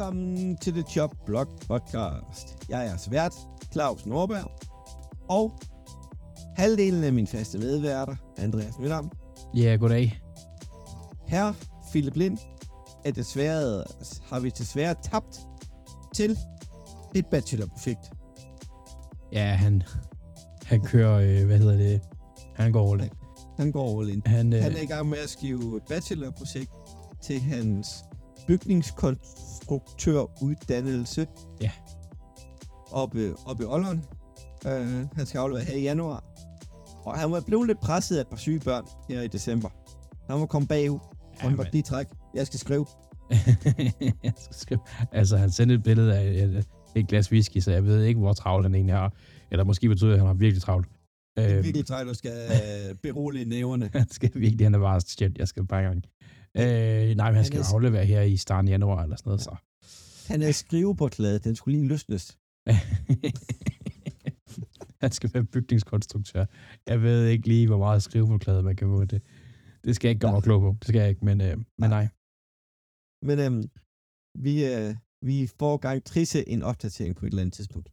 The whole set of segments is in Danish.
Velkommen til The Chop Block Podcast. Jeg er svært Claus Norberg, og halvdelen af min faste medværter, Andreas Mødam. Ja, goddag. Her Philip Lind er desværre, har vi desværre tabt til et bachelorprojekt. Ja, han, han kører, øh, hvad hedder det, han går all in. Han går all in. Han, øh, Han er i gang med at skrive et bachelorprojekt til hans bygningskonstruktøruddannelse. Ja. Oppe, oppe i Olleren. Uh, han skal aflevere her i januar. Og han var blevet lidt presset af et par syge børn her i december. Han må komme bagud. Og han var lige træk. Jeg skal skrive. jeg skal skrive. Altså, han sendte et billede af et, et glas whisky, så jeg ved ikke, hvor travlt han egentlig har. Eller måske betyder det, at han har virkelig travlt. Det er Øhm, virkelig træk, du skal uh, berolige næverne. han skal virkelig, han er bare shit, jeg skal bare gang. Øh, nej, men han skal er- aflevere her i starten af januar eller sådan noget, så. Han er skrivebordladet. Den skulle lige løsnes. han skal være bygningskonstruktør. Jeg ved ikke lige, hvor meget skrivebordklæde man kan få det. Det skal jeg ikke gøre mig klog på. Det skal jeg ikke, men, øh, men nej. Men øhm, vi, øh, vi får gang trisse en opdatering på et eller andet tidspunkt.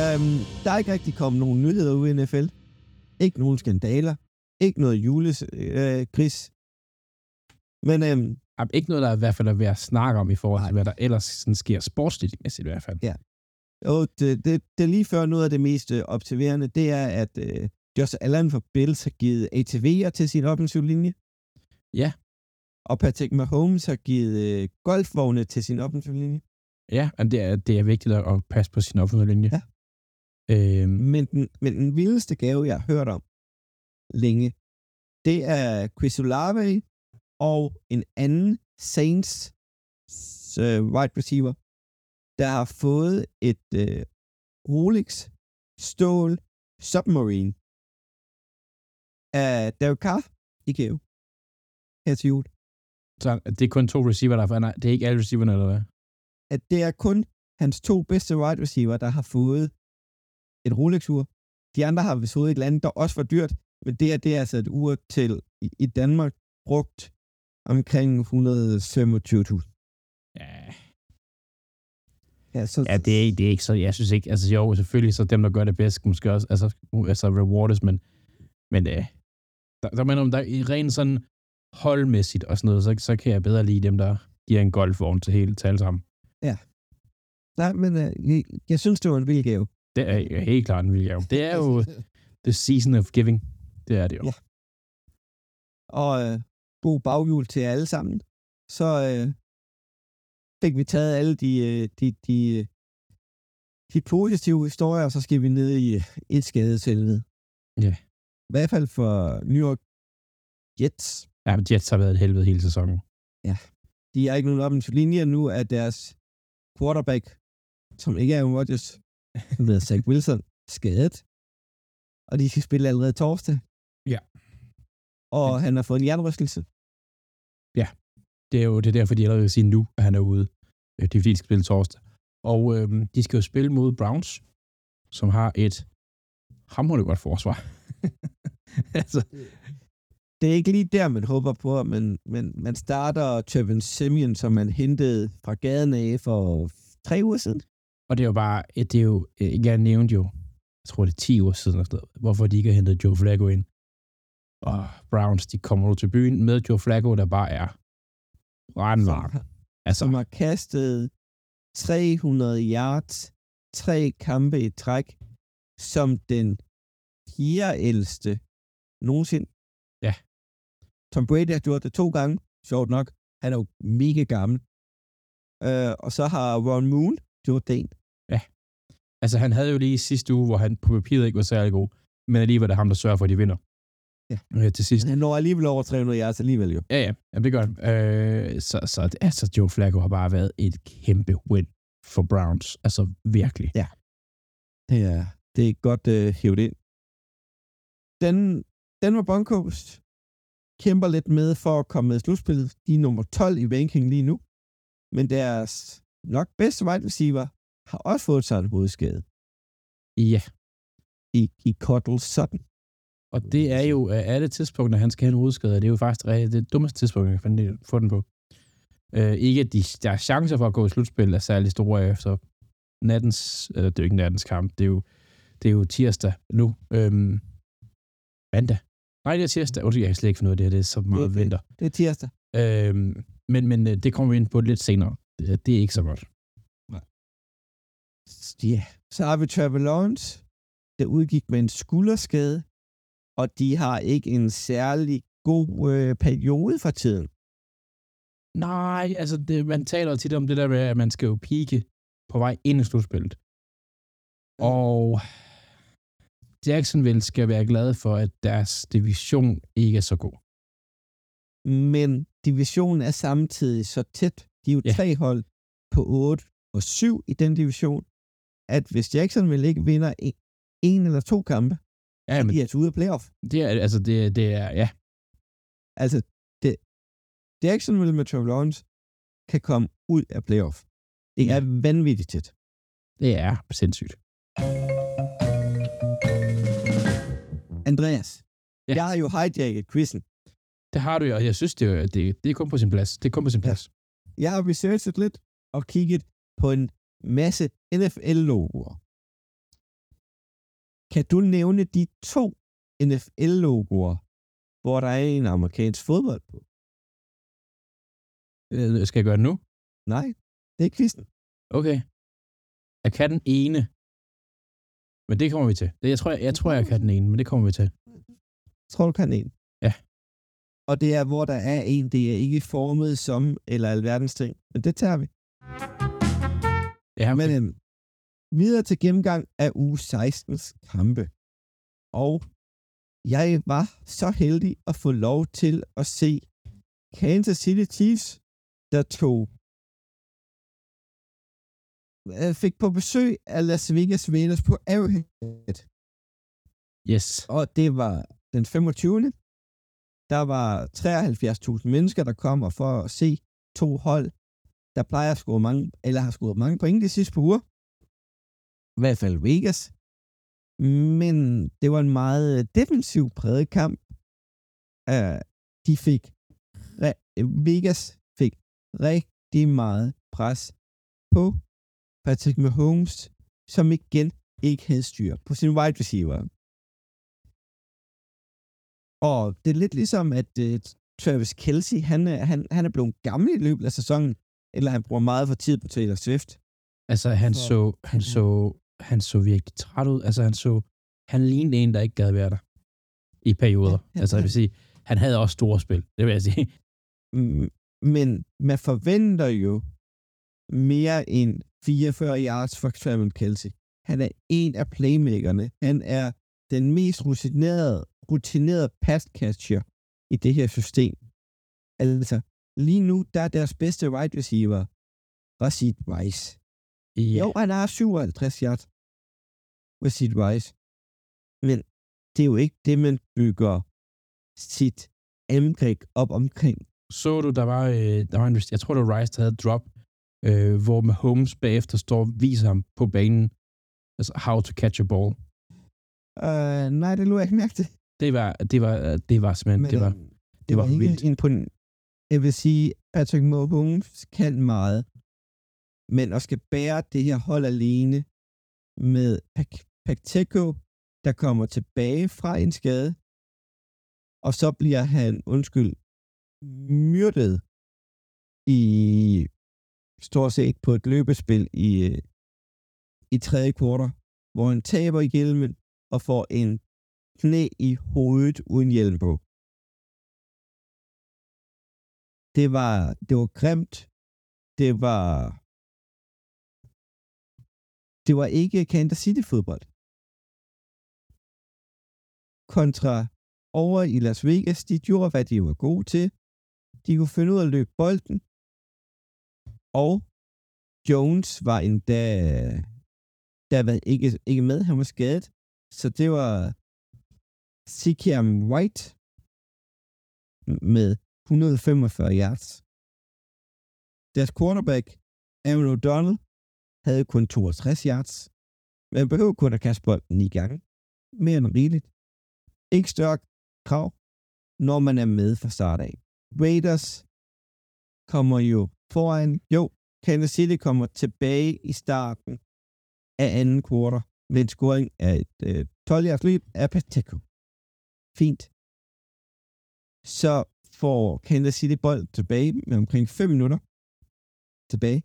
Øhm, der er ikke rigtig kommet nogen nyheder ud i NFL. Ikke nogen skandaler. Ikke noget julegris. Øh. Men øhm, Jamen, Ikke noget, der er i hvert fald er ved at snakke om i forhold til, hvad der ellers sådan sker sportsligt i hvert fald. Ja. Jo, det, det, det er lige før noget af det mest øh, observerende, det er, at øh, Josh Allen for Bills har givet ATV'er til sin offensiv linje. Ja. Og Patrick Mahomes har givet øh, golfvogne til sin offensiv linje. Ja, men det er, det er vigtigt at, passe på sin offentlige linje. Ja. Øhm, Men den, men den vildeste gave, jeg har hørt om længe, det er Chris Olave og en anden Saints øh, wide receiver, der har fået et øh, Rolex Stål Submarine af Derek Carr i gave her til jul. så det er kun to receiver, der er nej, Det er ikke alle receiverne, eller hvad? At det er kun hans to bedste wide receiver, der har fået et Rolex-ur. De andre har vist fået et eller andet, der også var dyrt, men det er, det er altså et ur til i, i Danmark brugt omkring 125.000. Ja, Ja, så, ja det, er, det er ikke så... Jeg synes ikke... Altså jo, selvfølgelig så dem, der gør det bedst, måske også altså, altså rewardes, men, men øh, der, der, mener, der i rent sådan holdmæssigt og sådan noget, så, så kan jeg bedre lide dem, der giver en golfvogn til hele alle sammen. nej, men øh, jeg, jeg synes, det var en vild gave. Det er jo helt klart en gave. Det er jo the season of giving. Det er det jo. Ja. og øh, god baghjul til jer alle sammen. Så øh, fik vi taget alle de, øh, de, de, øh, de positive historier, og så skal vi ned i øh, et skadeshelvede. Ja. I hvert fald for New York Jets. Ja, men Jets har været et helvede hele sæsonen. De er ikke nogen offensiv linje nu af deres quarterback, som ikke er Aaron Rodgers, som hedder Zach Wilson, skadet. Og de skal spille allerede torsdag. Ja. Og han har fået en hjernerystelse. Det er jo det er derfor, de allerede sige nu, at han er ude. Øh, Det er fordi, de skal spille torsdag. Og øhm, de skal jo spille mod Browns, som har et hamrende godt forsvar. altså, det er ikke lige der, man håber på, men, men man starter Trevin Simeon, som man hentede fra gaden af for tre uger siden. Og det er jo bare, det er jo, øh, jeg nævnte jo, jeg tror det er 10 år siden, noget, hvorfor de ikke har hentet Joe Flacco ind. Og Browns, de kommer ud til byen med Joe Flacco, der bare er brandvarm. Altså, Som har kastet 300 yards, tre kampe i træk, som den fjerde ældste nogensinde. Ja. Tom Brady har gjort det to gange, sjovt nok. Han er jo mega gammel. Uh, og så har Ron Moon det en. altså, han havde jo lige sidste uge, hvor han på papiret ikke var særlig god, men alligevel er det ham, der sørger for, at de vinder. Ja. Øh, til sidst. Men han når alligevel over 300 yards alligevel jo. Ja, ja, ja det gør han. Øh, så, så altså, Joe Flacco har bare været et kæmpe win for Browns. Altså, virkelig. Ja. Det er, det er godt uh, hævet ind. Den, Denver Broncos kæmper lidt med for at komme med i slutspillet. De er nummer 12 i ranking lige nu. Men deres nok bedste wide receiver har også fået sig en hovedskade Ja, i, i Cottle Sutton. Og det er jo af alle tidspunkter, han skal have en hovedskade, det er jo faktisk det, det dummeste tidspunkt, jeg kan få den på. Øh, ikke at de, der er chancer for at gå i slutspil er særlig store efter nattens, eller det er jo ikke nattens kamp, det er jo, det er jo tirsdag nu. Øhm, mandag. Nej, det er tirsdag. Oh, jeg kan slet ikke finde ud af det her, det er så meget Det- vinter. Det er tirsdag. Øhm, men, men øh, det kommer vi ind på lidt senere. Det, er ikke så godt. Ja. Så har vi Trevor Lawrence, der udgik med en skulderskade, og de har ikke en særlig god øh, periode for tiden. Nej, altså det, man taler tit om det der med, at man skal jo pike på vej ind i slutspillet. Og Jacksonville skal være glade for, at deres division ikke er så god. Men divisionen er samtidig så tæt. De er jo Ja. ja. tre hold på 8 og 7 i den division, at hvis Jacksonville ikke vinder en, en eller to kampe, Ja, er men de altså ude af playoff. det er, altså det, det er, ja, Altså, det, Jacksonville med Trevor Lawrence kan komme ud af playoff. Det er vanvittigt tæt. det er sindssygt. Andreas, Ja. ja. jeg har jo hijacket quizzen. Det har du jo, og jeg synes, det, er- det, det er kun på sin plads. Det er kun på sin Ja. plads. Jeg har researchet lidt og kigget på en masse NFL-logoer. Kan du nævne de to NFL-logoer, hvor der er en amerikansk fodbold på? Øh, Skal jeg gøre det nu? Nej, det er quizzen. Okay. Jeg kan den ene. Men det kommer vi til. Det, jeg, tror, jeg, jeg tror, jeg kan den ene, men det kommer vi til. Tror du kan en? Ja. Og det er, hvor der er en, det er ikke formet som, eller alverdens ting. Men det tager vi. Ja, Men men, øhm, videre til gennemgang af uge 16's kampe. Og jeg var så heldig at få lov til at se Kansas City Chiefs, der tog øh, fik på besøg af Las Vegas Raiders på Arrowhead. yes. Og det var den 25. Der var 73.000 mennesker, der kommer for at se to hold, der plejer at score mange, eller har scoret mange point de sidste par uger. I hvert fald Vegas. Men det var en meget øh, defensiv præget kamp. Uh, de fik, re- øh, Vegas fik rigtig meget pres på Patrick Mahomes, som igen ikke havde styr på sin wide receiver. Og det er lidt ligesom, at uh, Travis Kelsey, han er, han, han er blevet gammel i løbet af sæsonen, eller han bruger meget for tid på Taylor Swift. Altså, han Så- så, han så, han så virkelig træt ud. Altså, han så, han lignede en, der ikke gad være der i perioder. Ja, ja, altså, jeg vil sige, han havde også store spil, det vil jeg sige. Men man forventer jo mere end 44 yards for Travis Kelsey. Han er en af playmakerne. Han er den mest rutinerede, rutinerede pass catcher i det her system. Altså, lige nu, der er deres bedste wide receiver, Rashid Rice. Ja. Jo, han har 57 yards. Rashid Rice. Men det er jo ikke det, man bygger sit angreb op omkring. Så du, der var, øh, der var en, jeg tror, det var Rice, der havde drop, øh, hvor Mahomes bagefter står og viser ham på banen, altså how to catch a ball. Uh, nej, det lå jeg ikke mærke til. Det var, det var, det var simpelthen, Men, det var, øhm, det var ikke vildt. imponerende. Jeg vil sige, Patrick Mahomes kan meget, men at skal bære det her hold alene med Pac- Pacheco, der kommer tilbage fra en skade, og så bliver han, undskyld, myrdet i stort set på et løbespil i, øh, i tredje kvartal, hvor han taber i hjelmen og får en knæ i hovedet uden hjelm på. Det var, det var grimt. Det var, det var ikke Kansas City fodbold. Kontra over i Las Vegas, de gjorde, hvad de var gode til. De kunne finde ud af at løbe bolden. Og Jones var endda, der var ikke, ikke med, han var skadet. Så det var Sikiam White med 145 yards. Deres quarterback, Aaron O'Donnell, havde kun 62 yards. men behøvede kun at kaste bolden ni gange. Mere end rigeligt. Ikke større krav, når man er med fra start af. Raiders kommer jo foran. Jo, Kansas City kommer tilbage i starten af anden kvartal med en scoring af et øh, 12-yards løb af Pacheco. Fint. Så får Kansas City bold tilbage med omkring 5 minutter tilbage.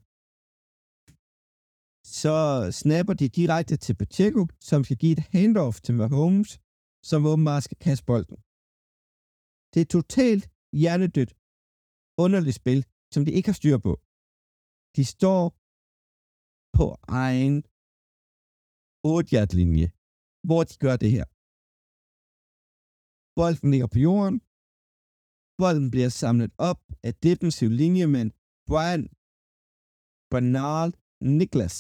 Så snapper de direkte til Pacheco, som skal give et handoff til Mahomes, som åbenbart skal kaste bolden. Det er totalt hjernedødt, underligt spil, som de ikke har styr på. De står på egen 8 linje hvor de gør det her. Bolden ligger på jorden. Bolden bliver samlet op af defensiv linjemand Brian Bernard Niklas.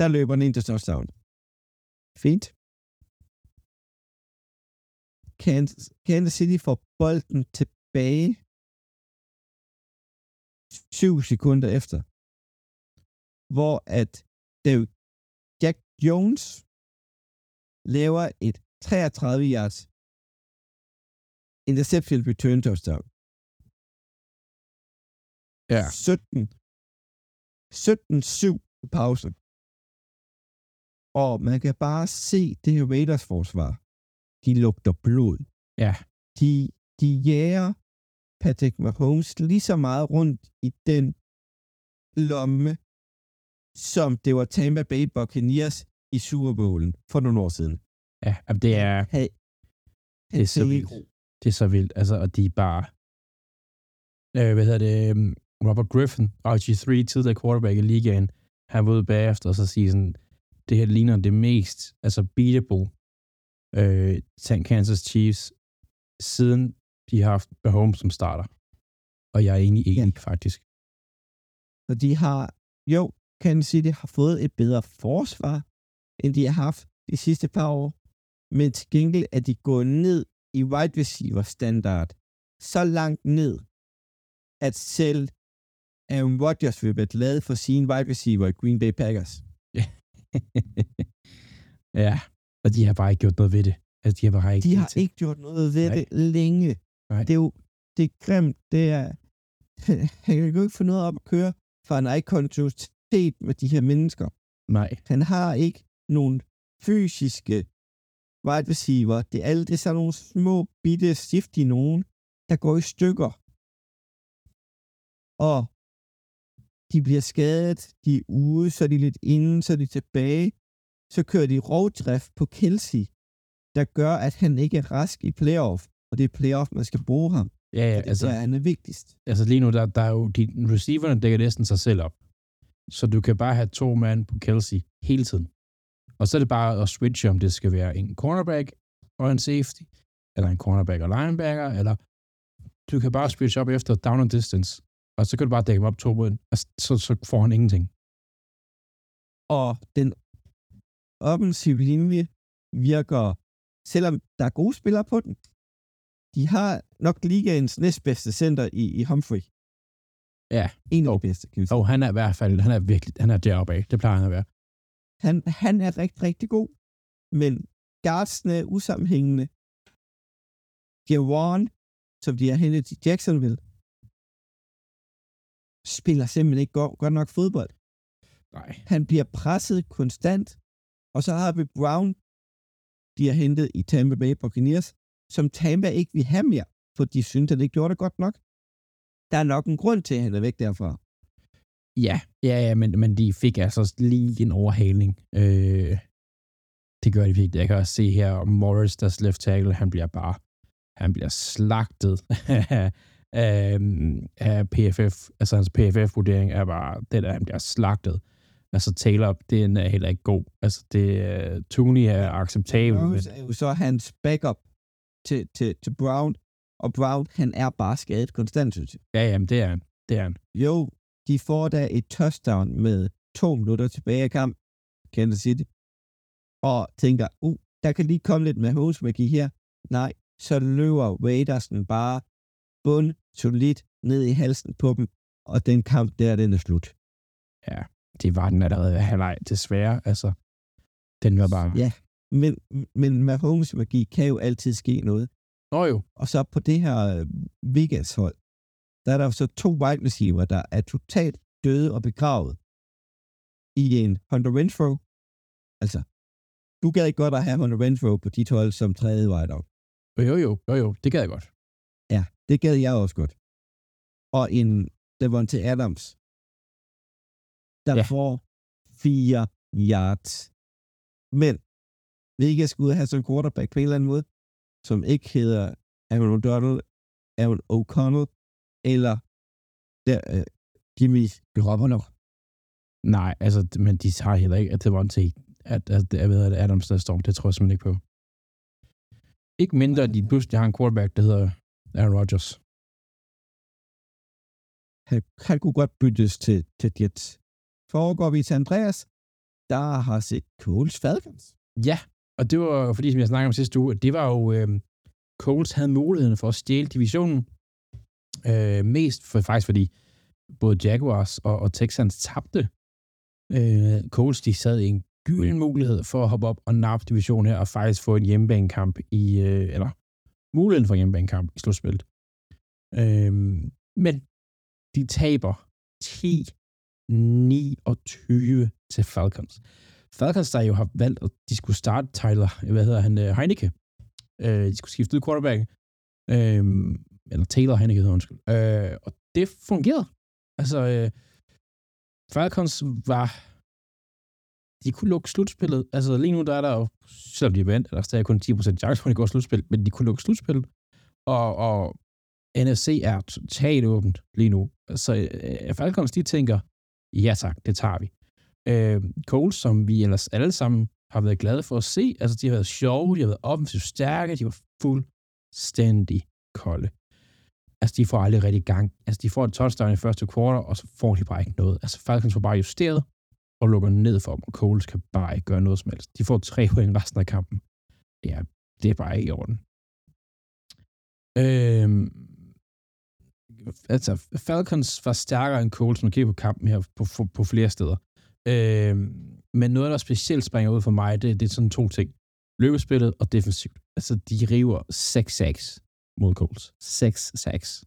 Der løber den ind til touchdown. Fint. Kansas, Kansas City får bolden tilbage 7 sekunder efter, hvor at David Jack Jones laver et 33 yards interception return touchdown. Ja. 17 17-7 i pausen. Og man kan bare se det her Raiders forsvar. De lugter blod. Ja. De, de jager Patrick Mahomes lige så meget rundt i den lomme, som det var Tampa Bay Buccaneers i Super Bowlen for nogle år siden. Ja, det er, Hey, det er så vildt. Det er så vildt. Altså, og de er bare... Øh, hvad hedder det? øhm, Robert Griffin, RG3, tidligere quarterback i ligaen, han var ude bagefter og så sige sådan, det her ligner det mest, altså beatable, øh, Kansas Chiefs, siden de har haft Mahomes som starter. Og jeg er enig i, Ja. faktisk. Så de har, jo, Kansas City har fået et bedre forsvar, end de har haft de sidste par år. Men til gengæld er de gået ned i wide receiver standard. Så langt ned, at selv Aaron Rodgers vil være glad for sine wide receiver i Green Bay Packers. ja, og de har bare ikke gjort noget ved det. Altså, de har bare ikke... De har ikke gjort noget ved Nej. det længe. Nej. Det er jo det er grimt. Det er, han kan jo ikke få noget op at køre, for han har ikke kontinuitet med de her mennesker. Nej. Han har ikke nogen fysiske wide receiver. Det er alle det er sådan nogle små, bitte, stiftige nogen, der går i stykker. Og de bliver skadet, de er ude, så er de lidt inde, så er de tilbage. Så kører de rovdrift på Kelsey, der gør, at han ikke er rask i playoff. Og det er playoff, man skal bruge ham. Ja, ja, Det er altså, der, han er vigtigst. altså lige nu, der, der er jo, de, receiverne dækker næsten sig selv op. Så du kan bare have to mand på Kelsey hele tiden. Og så er det bare at switche, om det skal være en cornerback og en safety, eller en cornerback og linebacker, eller du kan bare switch op efter down and distance, og så kan du bare dække dem op to mod en, og så, så får han ingenting. Og den offensive linje virker, selvom der er gode spillere på den, de har nok ligaens næstbedste center i, i Humphrey. Ja. En af de bedste, kan vi sige. Og han er i hvert fald, han er virkelig, han er deroppe af. Det plejer han at være. Han, han er rigtig, rigtig god, men guardsene er usammenhængende. Jawan, som de har hentet til Jacksonville, spiller simpelthen ikke godt, nok fodbold. Nej. Han bliver presset konstant, og så har vi Brown, de har hentet i Tampa Bay Buccaneers, som Tampa ikke vil have mere, for de synes, at det ikke gjorde det godt nok. Der er nok en grund til, at han er væk derfra. Ja, ja, ja, men, men de fik altså lige en overhaling. Øh, det gør de virkelig. Jeg kan også se her, Morris, deres left tackle, han bliver bare, han bliver slagtet af, af PFF. Altså hans PFF-vurdering er bare, det der, han bliver slagtet. Altså Taylor, den er heller ikke god. Altså det, uh, Tooney er acceptabel, men er så hans backup til, til, til Brown, og Brown, han er bare skadet konstant, synes jeg. ja, jamen det er han. Det er han. Jo, de får da et touchdown med to minutter tilbage af kamp, Kansas City, og tænker, uh, der kan lige komme lidt med magi her. Nej, så løber Raidersen bare bund solidt ned i halsen på dem, og den kamp der, den er slut. Det var den allerede halvleg, desværre. Altså, den var bare... Ja, Men, men med Holmes magi kan jo altid ske noget. Nå jo. Og så på det her øh, Vegas hold, der er der så to wide receiver, der er totalt døde og begravet i en Hunter Renfro. Altså, du gad ikke godt at have Hunter Renfro på dit hold som tredje wide out. Jo, jo, jo, jo, det gad jeg godt. Ja, det gad jeg også godt. Og en Devontae Adams, der Ja. får fire yards. Men vi ikke skulle have sådan en quarterback på en eller anden måde, som ikke hedder Aaron O'Donnell, Aaron O'Connell, eller der, øh, Jimmy Garoppolo. Nej, altså, men de har heller ikke, at det var en til, at, at, at, at, at Adams der står. Det tror jeg simpelthen ikke på. Ikke mindre, at de pludselig har en quarterback, der hedder Aaron Rodgers. Han, han kunne godt byttes til, til Jets. Foregår vi til Andreas, der har set Coles Falcons. Ja, og det var fordi, som jeg snakkede om sidste uge, at det var jo, øh, Coles havde muligheden for at stjæle divisionen. Øh, mest for, faktisk fordi både Jaguars og, og Texans tabte. Øh, Coles, de sad i en gylden mulighed for at hoppe op og nappe divisionen her, og faktisk få en hjemmebanekamp i, øh, eller muligheden for en hjemmebanekamp i slutspillet. Øh, men de taber 10-29 til Falcons. Falcons, der jo har valgt, at de skulle starte Tyler, hvad hedder han, øh, Heineke. Øh, de skulle skifte ud quarterback. Øh, eller Taylor Heineke hedder undskyld. Øh, og det fungerede. Altså, øh, Falcons var... De kunne lukke slutspillet. Altså, lige nu der er der jo, selvom de er vandt, er der stadig kun 10% chance for, at de går slutspil, men de kunne lukke slutspillet. Og, og NFC er totalt åbent lige nu. Så øh, Falcons, de tænker, ja tak, det tager vi. Øh, Coles, som vi ellers alle sammen har været glade for at se, altså de har været sjove, de har været offensivt stærke, de var fuldstændig kolde. Altså, de får aldrig rigtig gang. Altså, de får et touchdown i første kvartal, og så får de bare ikke noget. Altså, Falcons får bare justeret og lukker ned for dem, og Coles kan bare ikke gøre noget som helst. De får tre point resten af kampen. Ja, det er bare ikke i orden. Øhm, altså, Falcons var stærkere end Coles, når man kigger på kampen her på, på, på flere steder. Øhm, men noget, der specielt springer ud for mig, det, det er sådan to ting. Løbespillet og defensivt. Altså, de river 6-6 mod Coles. 6-6.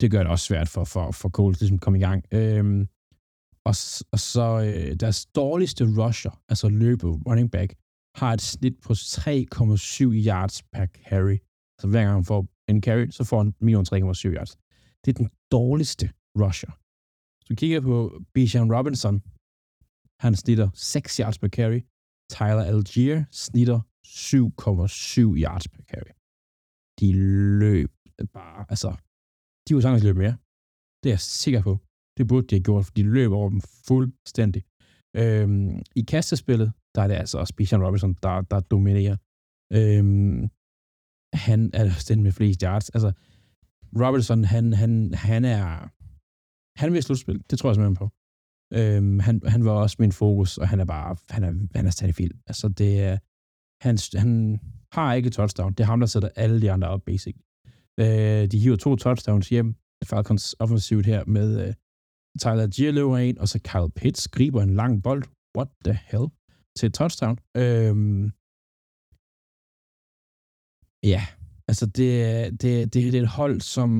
Det gør det også svært for, for, for Coles ligesom at komme i gang. Øhm, og, og så øh, deres dårligste rusher, altså løbe running back, har et snit på 3,7 yards per carry. Så hver gang han får en carry, så får han minimum 3,7 yards. Det er den dårligste rusher. Hvis du kigger på Bijan Robinson, han snitter 6 yards per carry. Tyler Algier snitter 7,7 yards per carry. De løb bare, altså, de kunne sagtens løbe mere. Det er jeg sikker på. Det burde de have gjort, for de løb over dem fuldstændig. Øhm, I kastespillet, der er det altså også Bijan Robinson, der, der dominerer. Øhm, han er den med flest yards. Altså, Robinson, han, han, han er... Han vil slutspil. Det tror jeg simpelthen på. Øhm, han, han var også min fokus, og han er bare... Han er, han er stadig vild. Altså, det er... Han, han har ikke touchdown. Det er ham, der sætter alle de andre op, basic. Øh, de hiver to touchdowns hjem. Falcons offensivt her med øh, Tyler Gier løber en, og så Kyle Pitts griber en lang bold. What the hell? Til et touchdown. Øhm, ja, altså det, det, det, det er et hold, som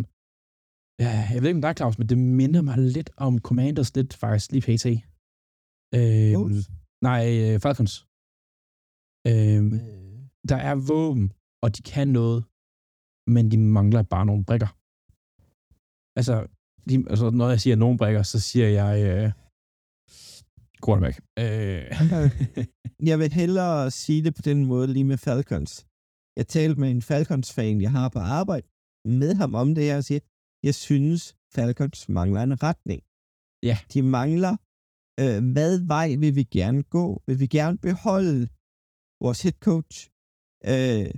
ja, jeg ved ikke, om der er Claus, men det minder mig lidt om Commanders lidt faktisk lige pt. Øhm, Colts? nej, øh, Falcons. Øhm, der er våben, og de kan noget, men de mangler bare nogle brikker. Altså, de, altså når jeg siger nogle brikker, så siger jeg øh, quarterback. Øh, Jeg vil hellere sige det på den måde lige med Falcons. Jeg talte med en Falcons-fan, jeg har på arbejde, med ham om det her, og siger, jeg synes, Falcons mangler en retning. Ja. De mangler, øh, hvad vej vil vi gerne gå? Vil vi gerne beholde vores head coach? Øh,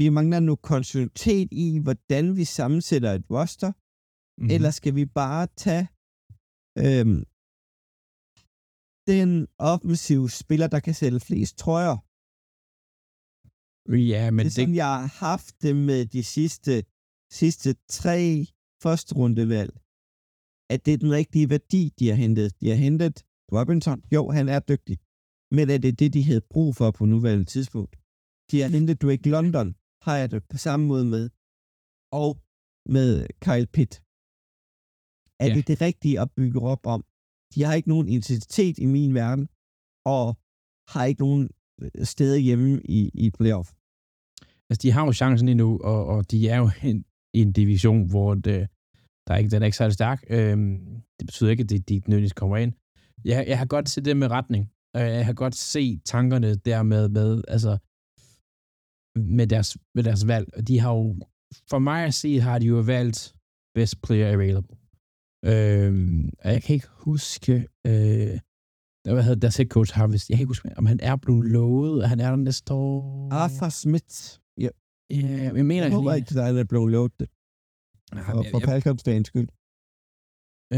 vi mangler nu kontinuitet i, hvordan vi sammensætter et roster, mm-hmm. eller skal vi bare tage øhm, den offensive spiller, der kan sælge flest trøjer? Ja, Men det er det, sådan, jeg har haft det med de sidste, sidste tre første rundevalg. At det er den rigtige værdi, de har hentet. De har hentet Robinson. Jo, han er dygtig. Men er det det, de havde brug for på nuværende tidspunkt? De har hentet Drake London, har jeg det på samme måde med. Og med Kyle Pitt. Er Ja. det det rigtige at bygge op om? De har ikke nogen intensitet i min verden, og har ikke nogen øh, steder hjemme i, i playoff. Altså, de har jo chancen endnu, og, og de er jo en, en division, hvor det, der er ikke, den er ikke særlig stærk. Øhm, det betyder ikke, at de, de nødvendigvis kommer ind. Jeg, jeg har godt set det med retning. Og Jeg har godt se tankerne dermed med, altså, med deres, med deres valg. Og de har jo, for mig at se, har de jo valgt best player available. Øhm, og jeg kan ikke huske, øh, hvad hedder deres head coach har vist, jeg kan ikke huske, om han er blevet lovet, at han er der næste år. Arthur Smith. Ja, Ja, jeg mener, jeg håber ikke, at han er blevet lovet det. For, for Falcons dagens skyld.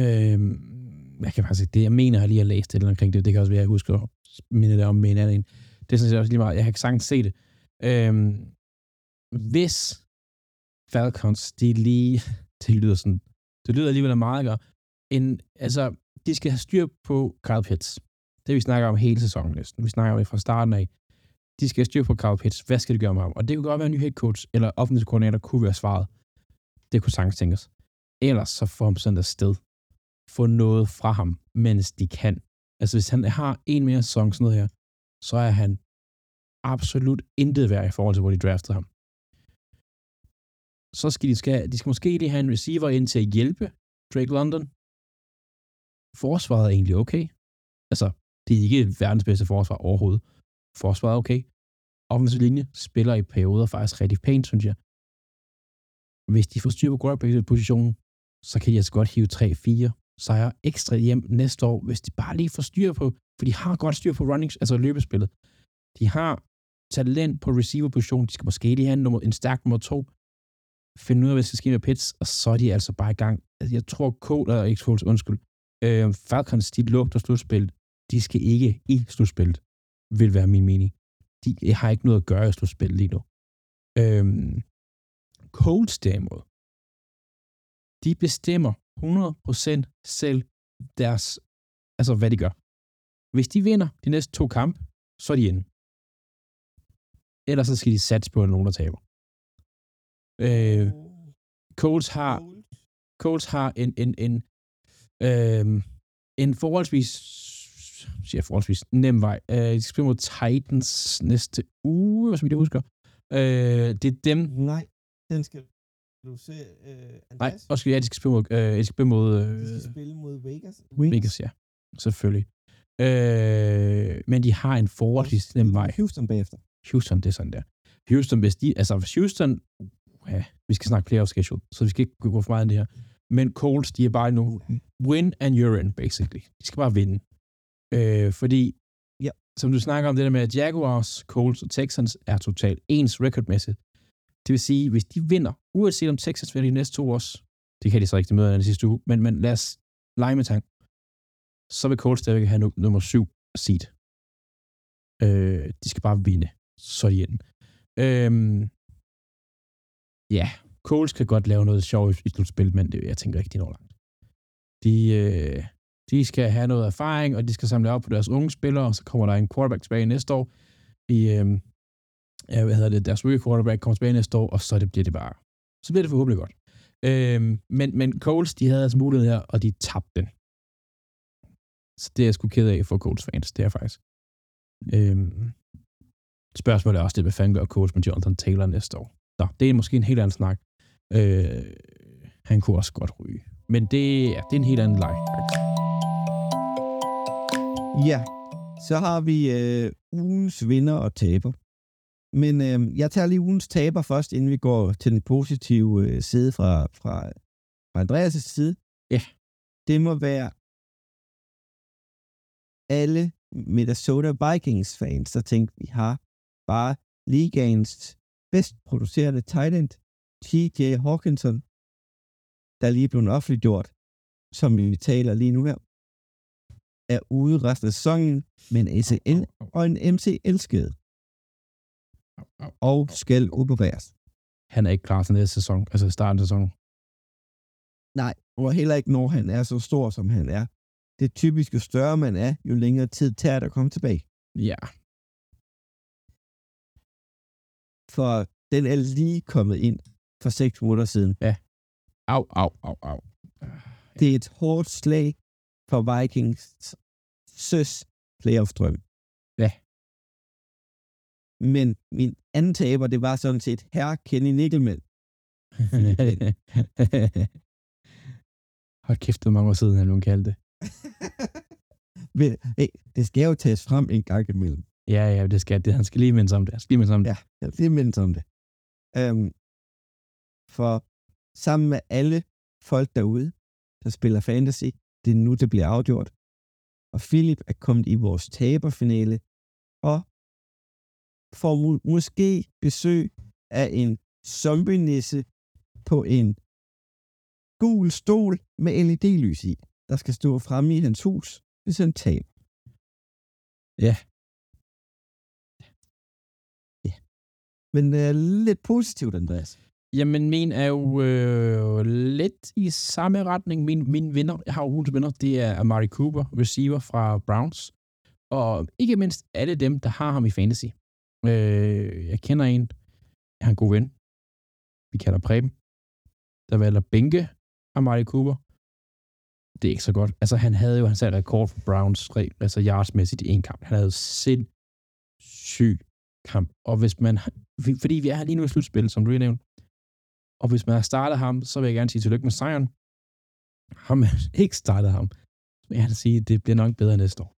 Øhm, jeg kan faktisk ikke det. Jeg mener, jeg lige har læst det eller omkring det. Det kan også være, at jeg husker at minde det om med en anden. Det er sådan set også lige meget. Jeg kan sagtens se det. Øhm, hvis Falcons, de lige... Det lyder sådan... Det lyder alligevel meget godt. En, altså, de skal have styr på Kyle Pitts. Det vi snakker om hele sæsonen næsten. Vi snakker om det fra starten af. De skal have styr på Kyle Pitts. Hvad skal de gøre med ham? Og det kunne godt være en ny head coach, eller offensive koordinator kunne være svaret. Det kunne sagtens tænkes. Ellers så får ham sådan der sted få noget fra ham, mens de kan. Altså hvis han har en mere sæson sådan noget her, så er han absolut intet værd i forhold til, hvor de draftede ham. Så skal de, skal, de skal måske lige have en receiver ind til at hjælpe Drake London. Forsvaret er egentlig okay. Altså, det er ikke verdens bedste forsvar overhovedet. Forsvaret er okay. Offensiv linje spiller i perioder faktisk rigtig pænt, synes jeg. Hvis de får styr på quarterback-positionen, så kan de altså godt hive 3-4 sejre ekstra hjem næste år, hvis de bare lige får styr på, for de har godt styr på running, altså løbespillet. De har talent på receiver-position, de skal måske lige have en, nummer, en stærk nummer to, finde ud af, hvad der skal ske med Pits, og så er de altså bare i gang. Altså, Jeg tror, Cole, eller ikke Coles, undskyld, øh, Falcons, de lugter slutspillet. De skal ikke i slutspillet, vil være min mening. De har ikke noget at gøre i slutspillet lige nu. Øh, Colts derimod, de bestemmer 100% selv deres, altså hvad de gør. Hvis de vinder de næste to kampe, så er de inde. Ellers så skal de satse på, at nogen der taber. Øh, Coles har, Coles har en, en, en, øh, en forholdsvis, siger jeg forholdsvis nem vej. Øh, de skal spille mod Titans næste uge, som jeg husker. Øh, det er dem, Nej, den skal du se. Øh, Nej, og skal, ja, de skal spille mod, øh, de skal spille mod de øh, skal spille mod Vegas. Vegas, ja. Selvfølgelig. Øh, men de har en forholdsvis nem vej. Houston bagefter. Houston, det er sådan der. Houston, hvis de, altså hvis Houston, ja, vi skal snakke playoff schedule, så vi skal ikke gå for meget ind i det her. Men Colts, de er bare nu win and you're in, basically. De skal bare vinde. Øh, fordi, som du snakker om det der med, at Jaguars, Colts og Texans er totalt ens recordmæssigt. Det vil sige, hvis de vinder, uanset om Texas vinder de næste to år, det kan de så ikke til den sidste uge, men, men lad os lege med tanken, så vil Colts stadigvæk have nummer syv seed. Øh, de skal bare vinde, så er de inde. Øh, ja, Coles kan godt lave noget sjovt i- slutspillet, slutspil, men det, jeg tænker ikke, de når langt. De, øh, de skal have noget erfaring, og de skal samle op på deres unge spillere, og så kommer der en quarterback tilbage næste år. I, øh, ja, hvad hedder det, deres rookie quarterback kommer tilbage næste år, og så det bliver det bare. Så bliver det forhåbentlig godt. Øhm, men, men Coles, de havde altså mulighed her, og de tabte den. Så det er jeg sgu ked af for Coles fans, det er faktisk. Øhm, spørgsmålet er også det, hvad fanden gør coach med Jonathan Taylor næste år? Nå, det er måske en helt anden snak. Øh, han kunne også godt ryge. Men det, ja, det er en helt anden leg. Ja, så har vi øh, ugens vinder og taber. Men øh, jeg tager lige ugens taber først, inden vi går til den positive øh, side fra, fra, fra Andreas' side. Ja. Det må være alle Minnesota Vikings fans, der tænkte, vi har bare ligaens bedst producerende tight end, TJ Hawkinson, der lige blev offentliggjort, som vi taler lige nu her, er ude resten af sæsonen med en ACL og en MCL-skade, og skal opereres. Han er ikke klar til næste sæson, altså starten af sæsonen. Nej, og heller ikke når han er så stor, som han er. Det typisk, jo større man er, jo længere tid tager det at komme tilbage. Ja. For den er lige kommet ind for 6 minutter siden. Au, au, au, au. Det er et hårdt slag for Vikings søs playoff-drøm. Men min anden taber, det var sådan set herre Kenny Nickelman. Hold kæft, det mange år siden, han nogen kaldte det. Men, hey, det skal jo tages frem en gang imellem. Ja, ja, det skal det. Han skal lige mindes om det. Han skal lige mindes om det. Ja, jeg vil lige mindes om det. Um, for sammen med alle folk derude, der spiller fantasy, det er nu, det bliver afgjort. Og Philip er kommet i vores taberfinale, og får mu- måske besøg af en zombie-nisse på en gul stol med LED-lys i, der skal stå fremme i hans hus, hvis han taber. Ja. Ja. Men uh, lidt positivt, Andreas. Jamen, min er jo øh, lidt i samme retning. Min, min vinder, jeg har jo ugens vinder, det er Amari Cooper, receiver fra Browns. Og ikke mindst alle dem, der har ham i fantasy. Øh, jeg kender en, jeg har en god ven. Vi kalder Preben. Der valgte at bænke Marty Cooper. Det er ikke så godt. Altså, han havde jo, han satte rekord for Browns, altså yardsmæssigt i en kamp. Han havde sindssyg kamp. Og hvis man, fordi vi er lige nu i slutspil, som du lige nævnte, og hvis man har startet ham, så vil jeg gerne sige tillykke med sejren. Har man ikke startet ham, så vil jeg gerne sige, at det bliver nok bedre næste år.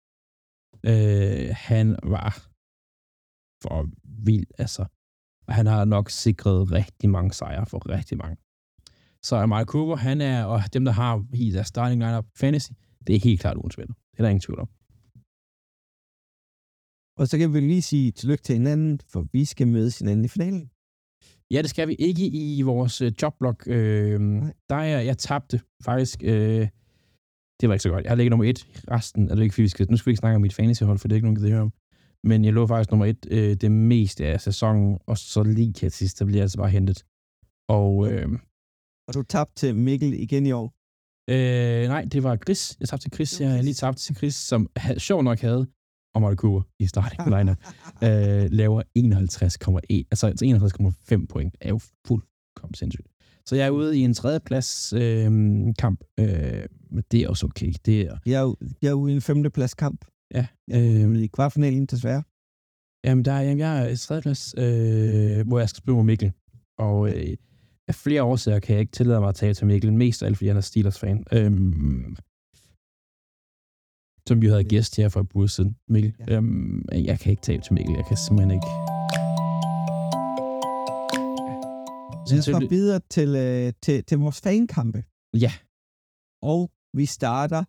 Øh, han var for vild, altså. Og han har nok sikret rigtig mange sejre for rigtig mange. Så Amari Cooper, han er, og dem, der har i deres starting lineup fantasy, det er helt klart ugens vinder. Det er der ingen tvivl om. Og så kan vi lige sige tillykke til hinanden, for vi skal mødes hinanden i finalen. Ja, det skal vi ikke i vores jobblog. Øh, der er, jeg tabte faktisk. Øh, det var ikke så godt. Jeg ligger nummer et. Resten er det ikke, fordi vi skal, nu skal vi ikke snakke om mit fantasyhold, for det er ikke nogen, der høre om. Men jeg lå faktisk nummer et øh, det meste af sæsonen, og så lige til sidst, der bliver jeg altså bare hentet. Og, øh, Og du tabte til Mikkel igen i år. øh, nej, det var Chris. Jeg tabte til Chris. Jeg har lige tabt til Chris, som ha- sjov nok havde Omar Cooper i starting lineup. øh, laver 51,1, altså 51,5 point. Det er jo fuldkommen sindssygt. Så jeg er ude i en tredjeplads øh, kamp, øh, men det er også okay. Det er, Jeg er, jeg er ude i en femteplads kamp. Ja, Øh, I kvartfinalen, desværre. jamen, der, er- jamen, jeg er i tredjeplads, øh, hvor jeg skal spille mod Mikkel. Og øh, af flere årsager kan jeg ikke tillade mig at tage til Mikkel, mest af alt, fordi han er Steelers-fan. Øh, som vi havde gæst her for et uge siden, Mikkel. Ja. Øhm, jeg kan ikke tabe til Mikkel. Jeg kan simpelthen ikke. Lad os gå videre til, øh, til, til vores fankampe. Ja, Og vi starter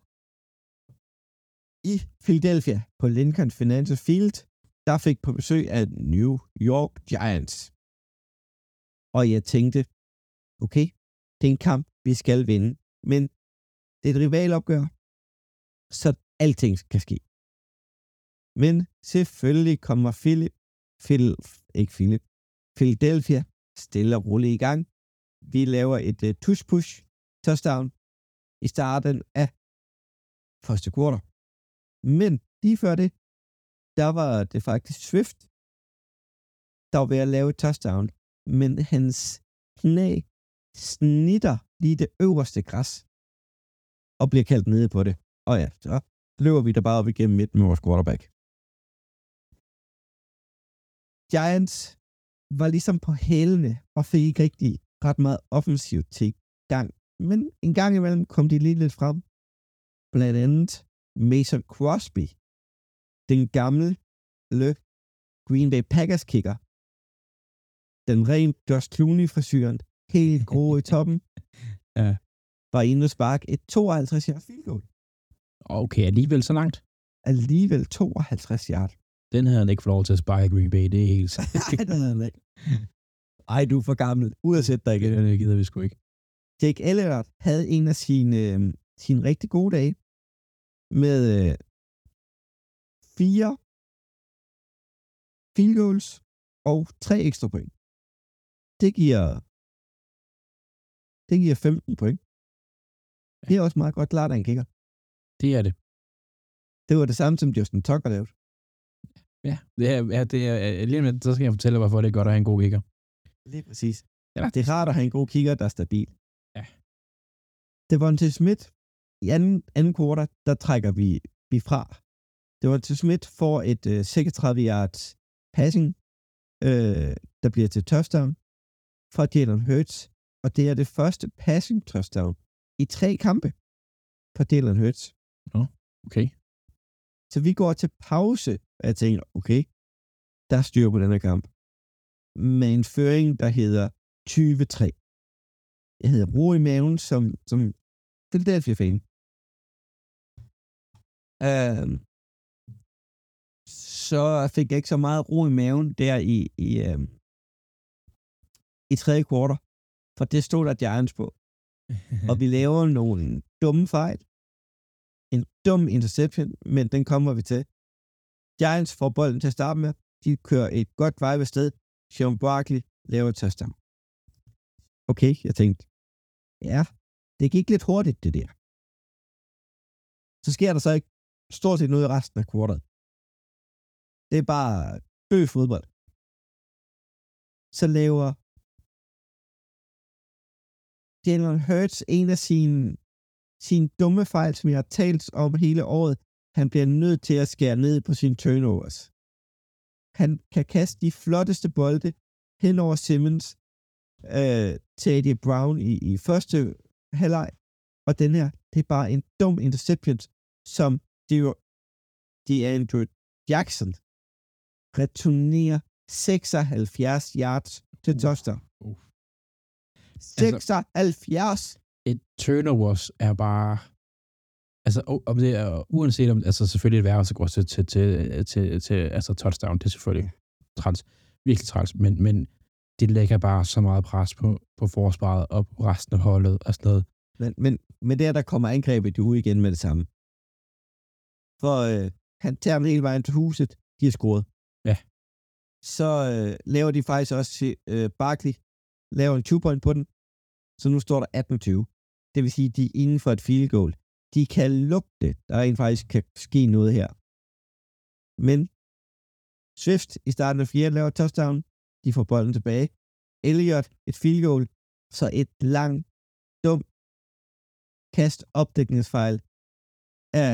i Philadelphia på Lincoln Financial Field. Der fik på besøg af New York Giants. Og jeg tænkte, okay, det er en kamp, vi skal vinde. Men det er et rivalopgør, så alting kan ske. Men selvfølgelig kommer Philip, Phil, ikke Philip, Philadelphia stille og roligt i gang. Vi laver et øh, uh, tush-push touchdown i starten af første kvartal. Men lige før det, der var det faktisk Swift, der var ved at lave et touchdown, men hans knæ snitter lige det øverste græs og bliver kaldt nede på det. Og ja, så løber vi der bare op igennem midten med vores quarterback. Giants var ligesom på hælene og fik ikke rigtig ret meget offensivt til gang. Men en gang imellem kom de lige lidt frem. Blandt andet Mason Crosby, den gamle Green Bay Packers kicker. Den rent Josh Clooney-frisyren, helt grå i toppen, Ja. var inde og sparke et 52 yard field goal. okay, alligevel så langt. Alligevel 52 yard. Den havde han ikke fået lov til at sparke i Green Bay, det er helt sandt. Nej, det havde han ikke. Ej, du er for gammel. Ud at sætte dig igen. det gider vi sgu ikke. Jake Elliott havde en af sine, øh, sine rigtig gode dage med øh, fire field goals og tre ekstra point. Det giver det giver 15 point. Det er også meget godt klart af en kicker. Det er det. Det var det samme, som Justin Tucker lavede. Ja, det er, ja, det er, lige med, så skal jeg fortælle, hvorfor det er godt at have en god kigger. Lige præcis. Eller, Det er rart at have en god kigger, der er stabil. Ja. Det var til Smith. I anden, anden quarter, der trækker vi, vi fra. Det var til Smith for et øh, 36 yards passing, øh, der bliver til touchdown fra Jalen Hurts. Og det er det første passing touchdown i tre kampe for Jalen Hurts. Okay. Så vi går til pause, og jeg tænker, okay, der er styr på den her kamp. Med en føring, der hedder 20-3. Jeg hedder ro i maven som, som Philadelphia-fan. Øhm, så fik jeg ikke så meget ro i maven der i, i, øhm, i tredje kvartal, for det stod der Giants på. og vi laver nogle dumme fejl. En dum interception, men den kommer vi til. Giants får bolden til at starte med. De kører et godt vej ved sted. Sean Barkley laver et touchdown. Okay, jeg tænkte, ja, det gik lidt hurtigt, det der. Så sker der så ikke stort set noget i resten af kvartalet. Det er bare bøg fodbold. Så laver Jalen Hurts en af sine, sine dumme fejl, som jeg har talt om hele året. Han bliver nødt til at skære ned på sine turnovers. Han kan kaste de flotteste bolde hen over Simmons øh, til A.D. Brown i, i første halvleg. Og den her, det er bare en dum interception, som det er jo det er Andrew Jackson returnerer 76 yards til Uh. touchdown. Uh. 76! et turnovers er bare... Altså, om det er, uanset om, altså selvfølgelig et værre, så går til, til, til, til, til, altså touchdown, det er selvfølgelig træls, virkelig træls, men, men det lægger bare så meget pres på, på forsvaret og på resten af holdet og sådan noget. Men, men, men der, der kommer angrebet jo ud igen med det samme. For øh, han tager den hele vejen til huset. De har scoret. Ja. Så øh, laver de faktisk også til øh, Barkley. Laver en 2-point på den. Så nu står der 18-20. Det vil sige, de er inden for et field goal. De kan lugte, der rent faktisk kan ske noget her. Men Swift i starten af fjerde laver touchdown. De får bolden tilbage. Elliott et field goal. Så et langt, dumt kast opdækningsfejl af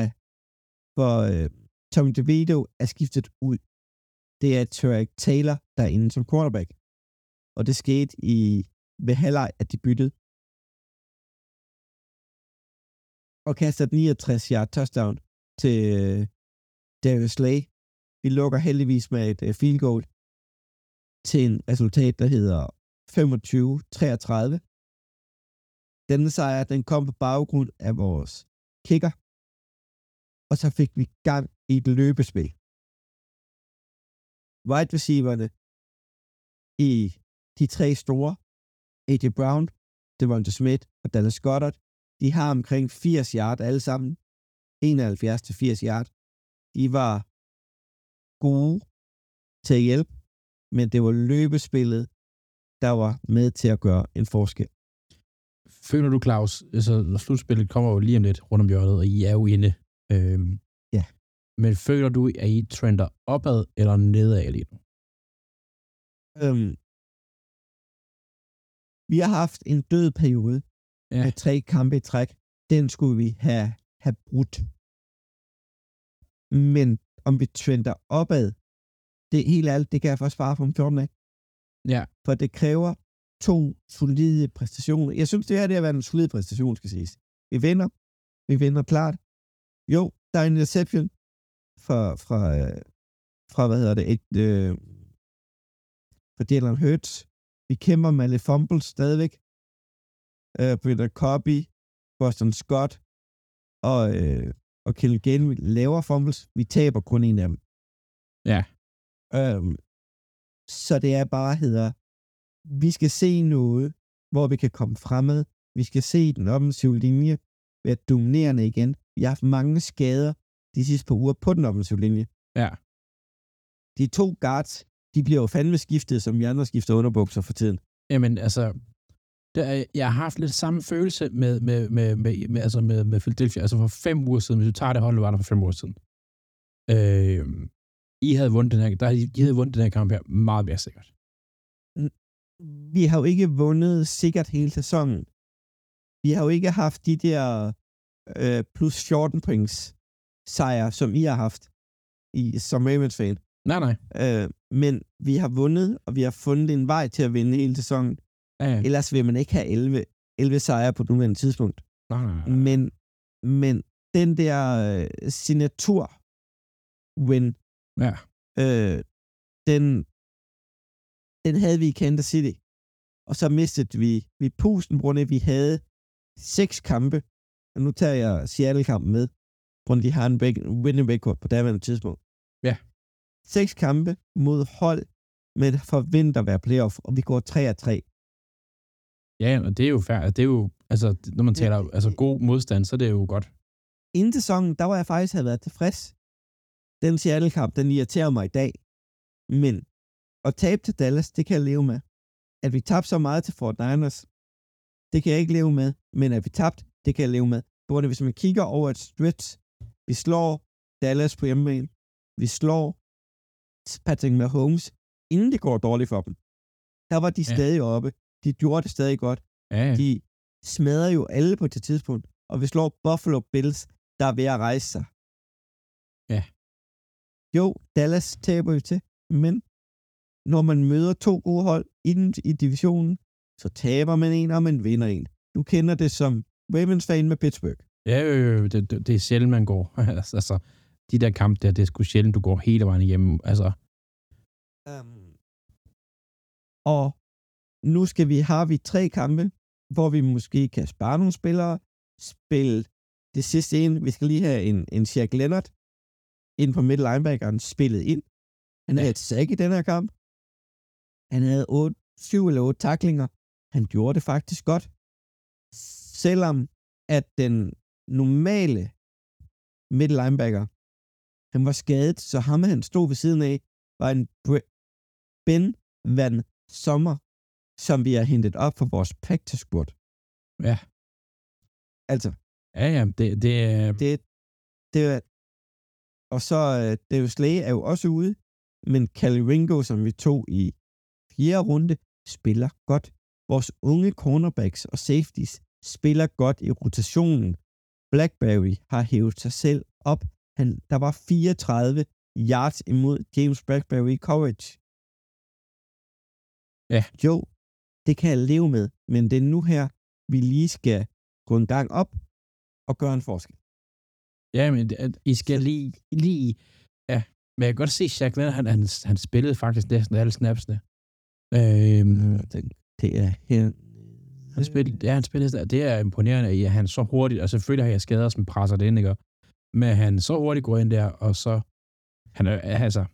for øh, Tommy DeVito er skiftet ud. Det er Tarek Taylor, der er inde som quarterback. Og det skete i ved halvleg, at de byttede. Og kaster 69 yard touchdown til øh, Darius Slay. Vi lukker heldigvis med et øh, field goal til en resultat, der hedder 25-33. Denne sejr, den kom på baggrund af vores kicker. Og så fik vi gang i et løbespil. Wide receiverne i de tre store, A.J. Brown, Devonta Smith og Dallas Goddard, de har omkring 80 yard alle sammen. 71 til 80 yard. De var gode til at hjælpe, men det var løbespillet, der var med til at gøre en forskel. Føler du, Claus, altså når slutspillet kommer jo lige om lidt rundt om hjørnet, og I er jo inde. Øhm, Ja. Men føler du, at I trender opad eller nedad lige nu? Øhm, vi har haft en død periode Ja. med tre kampe i træk. Den skulle vi have, have brudt. Men om vi trender opad, det er helt alt, det kan jeg først svare på om 14 af. Ja. For det kræver to solide præstationer. Jeg synes, det her det har været en solid præstation, skal siges. Vi vinder. Vi vinder klart. Jo, der er en reception fra, fra, øh, fra hvad hedder det, et, øh, fra Jalen Hurts. Vi kæmper med lidt fumbles stadigvæk. Øh, Peter Copy, Boston Scott og, øh, og Kellen Gale laver fumbles. Vi taber kun en af dem. Ja. Øhm, så det er bare hedder, vi skal se noget, hvor vi kan komme fremad. Vi skal se den offensive linje være dominerende igen. Vi har haft mange skader de sidste par uger på den offensive linje. Ja. De to guards, de bliver jo fandme skiftet, som vi andre skifter underbukser for tiden. Jamen, altså, der, er- jeg har haft lidt samme følelse med, med, med, med, med, altså med, med Philadelphia. Altså for fem uger siden, hvis du tager det hold, var der for fem uger siden. Øh, I havde vundet den her, der, I havde vundet den her kamp her meget mere sikkert. vi har jo ikke vundet sikkert hele sæsonen. Vi har jo ikke haft de der øh, plus 14 points sejre, som I har haft i, som Ravens fan. Nej, nej. Øh, men vi har vundet, og vi har fundet en vej til at vinde hele sæsonen. Ja, ja. Ellers vil man ikke have 11, 11 sejre på nuværende tidspunkt. Nej, nej, nej. Men, men den der øh, signatur win, Ja. øh, den, den havde vi i Kansas City. Og så mistede vi, vi pusten, på grund af, at vi havde seks kampe. Nu tager jeg Seattle-kampen med, grund de har en winning record på daværende tidspunkt. Ja. Seks kampe mod hold, men forventer at være playoff, og vi går 3 af 3. Ja, og det er jo fair. Det er jo, altså, når man taler altså, god modstand, så er det jo godt. Inden sæsonen, der var jeg faktisk havde været tilfreds. Den Seattle-kamp, den irriterer mig i dag. Men at tabe til Dallas, det kan jeg leve med. At vi tabte så meget til Fort Niners, det kan jeg ikke leve med. Men at vi tabte, det kan jeg leve med. Grund af, hvis man kigger over et stretch, vi slår Dallas på hjemmebane. Vi slår Patrick Mahomes, inden det går dårligt for dem. Der var de Ja. stadig oppe. De gjorde det stadig godt. Ja, ja. De smadrer jo alle på det tidspunkt, og vi slår Buffalo Bills, der er ved at rejse sig. Ja. Jo, Dallas taber jo til, men når man møder to gode hold i, den, i divisionen, så taber man en, og man vinder en. Du kender det som Ravens fan med Pittsburgh. Ja, jo, det, det, det er sjældent, man går. altså, de der kampe der, det er sgu sjældent, du går hele vejen igennem. Altså, Um, og nu skal vi, har vi tre kampe, hvor vi måske kan spare nogle spillere, spille det sidste ind. Vi skal lige have en, en Shaq Leonard ind på middle linebackeren spillet ind. Han havde et sack i den her kamp. Han havde 8, 7 eller 8 taklinger. Han gjorde det faktisk godt. Selvom at den normale middle linebacker, han var skadet, så ham han stod ved siden af, var en Ben Van Sommer, som vi har hentet op for vores practice squad. ja. Altså, Ja, ja, det, det er... det, det er... Og så, øh, Dave Slay er jo også ude, men Cali Ringo, som vi tog i fjerde runde, spiller godt. Vores unge cornerbacks og safeties spiller godt i rotationen. Blackberry har hævet sig selv op. Han, der var 34 yards imod James Blackberry i coverage. Ja. Jo, det kan jeg leve med, men det er nu her, vi lige skal gå en gang op og gøre en forskel. Ja, men I skal lige, lige... Ja, men jeg kan godt se, Shaq Leonard, han, han, han spillede faktisk næsten alle snapsene. Øhm, Det, det er her. Han spillede, ja, han spillede, det er imponerende, at han så hurtigt, og selvfølgelig har jeg skader, som presser det ind, ikke? Men han så hurtigt går ind der, og så... Han er, altså,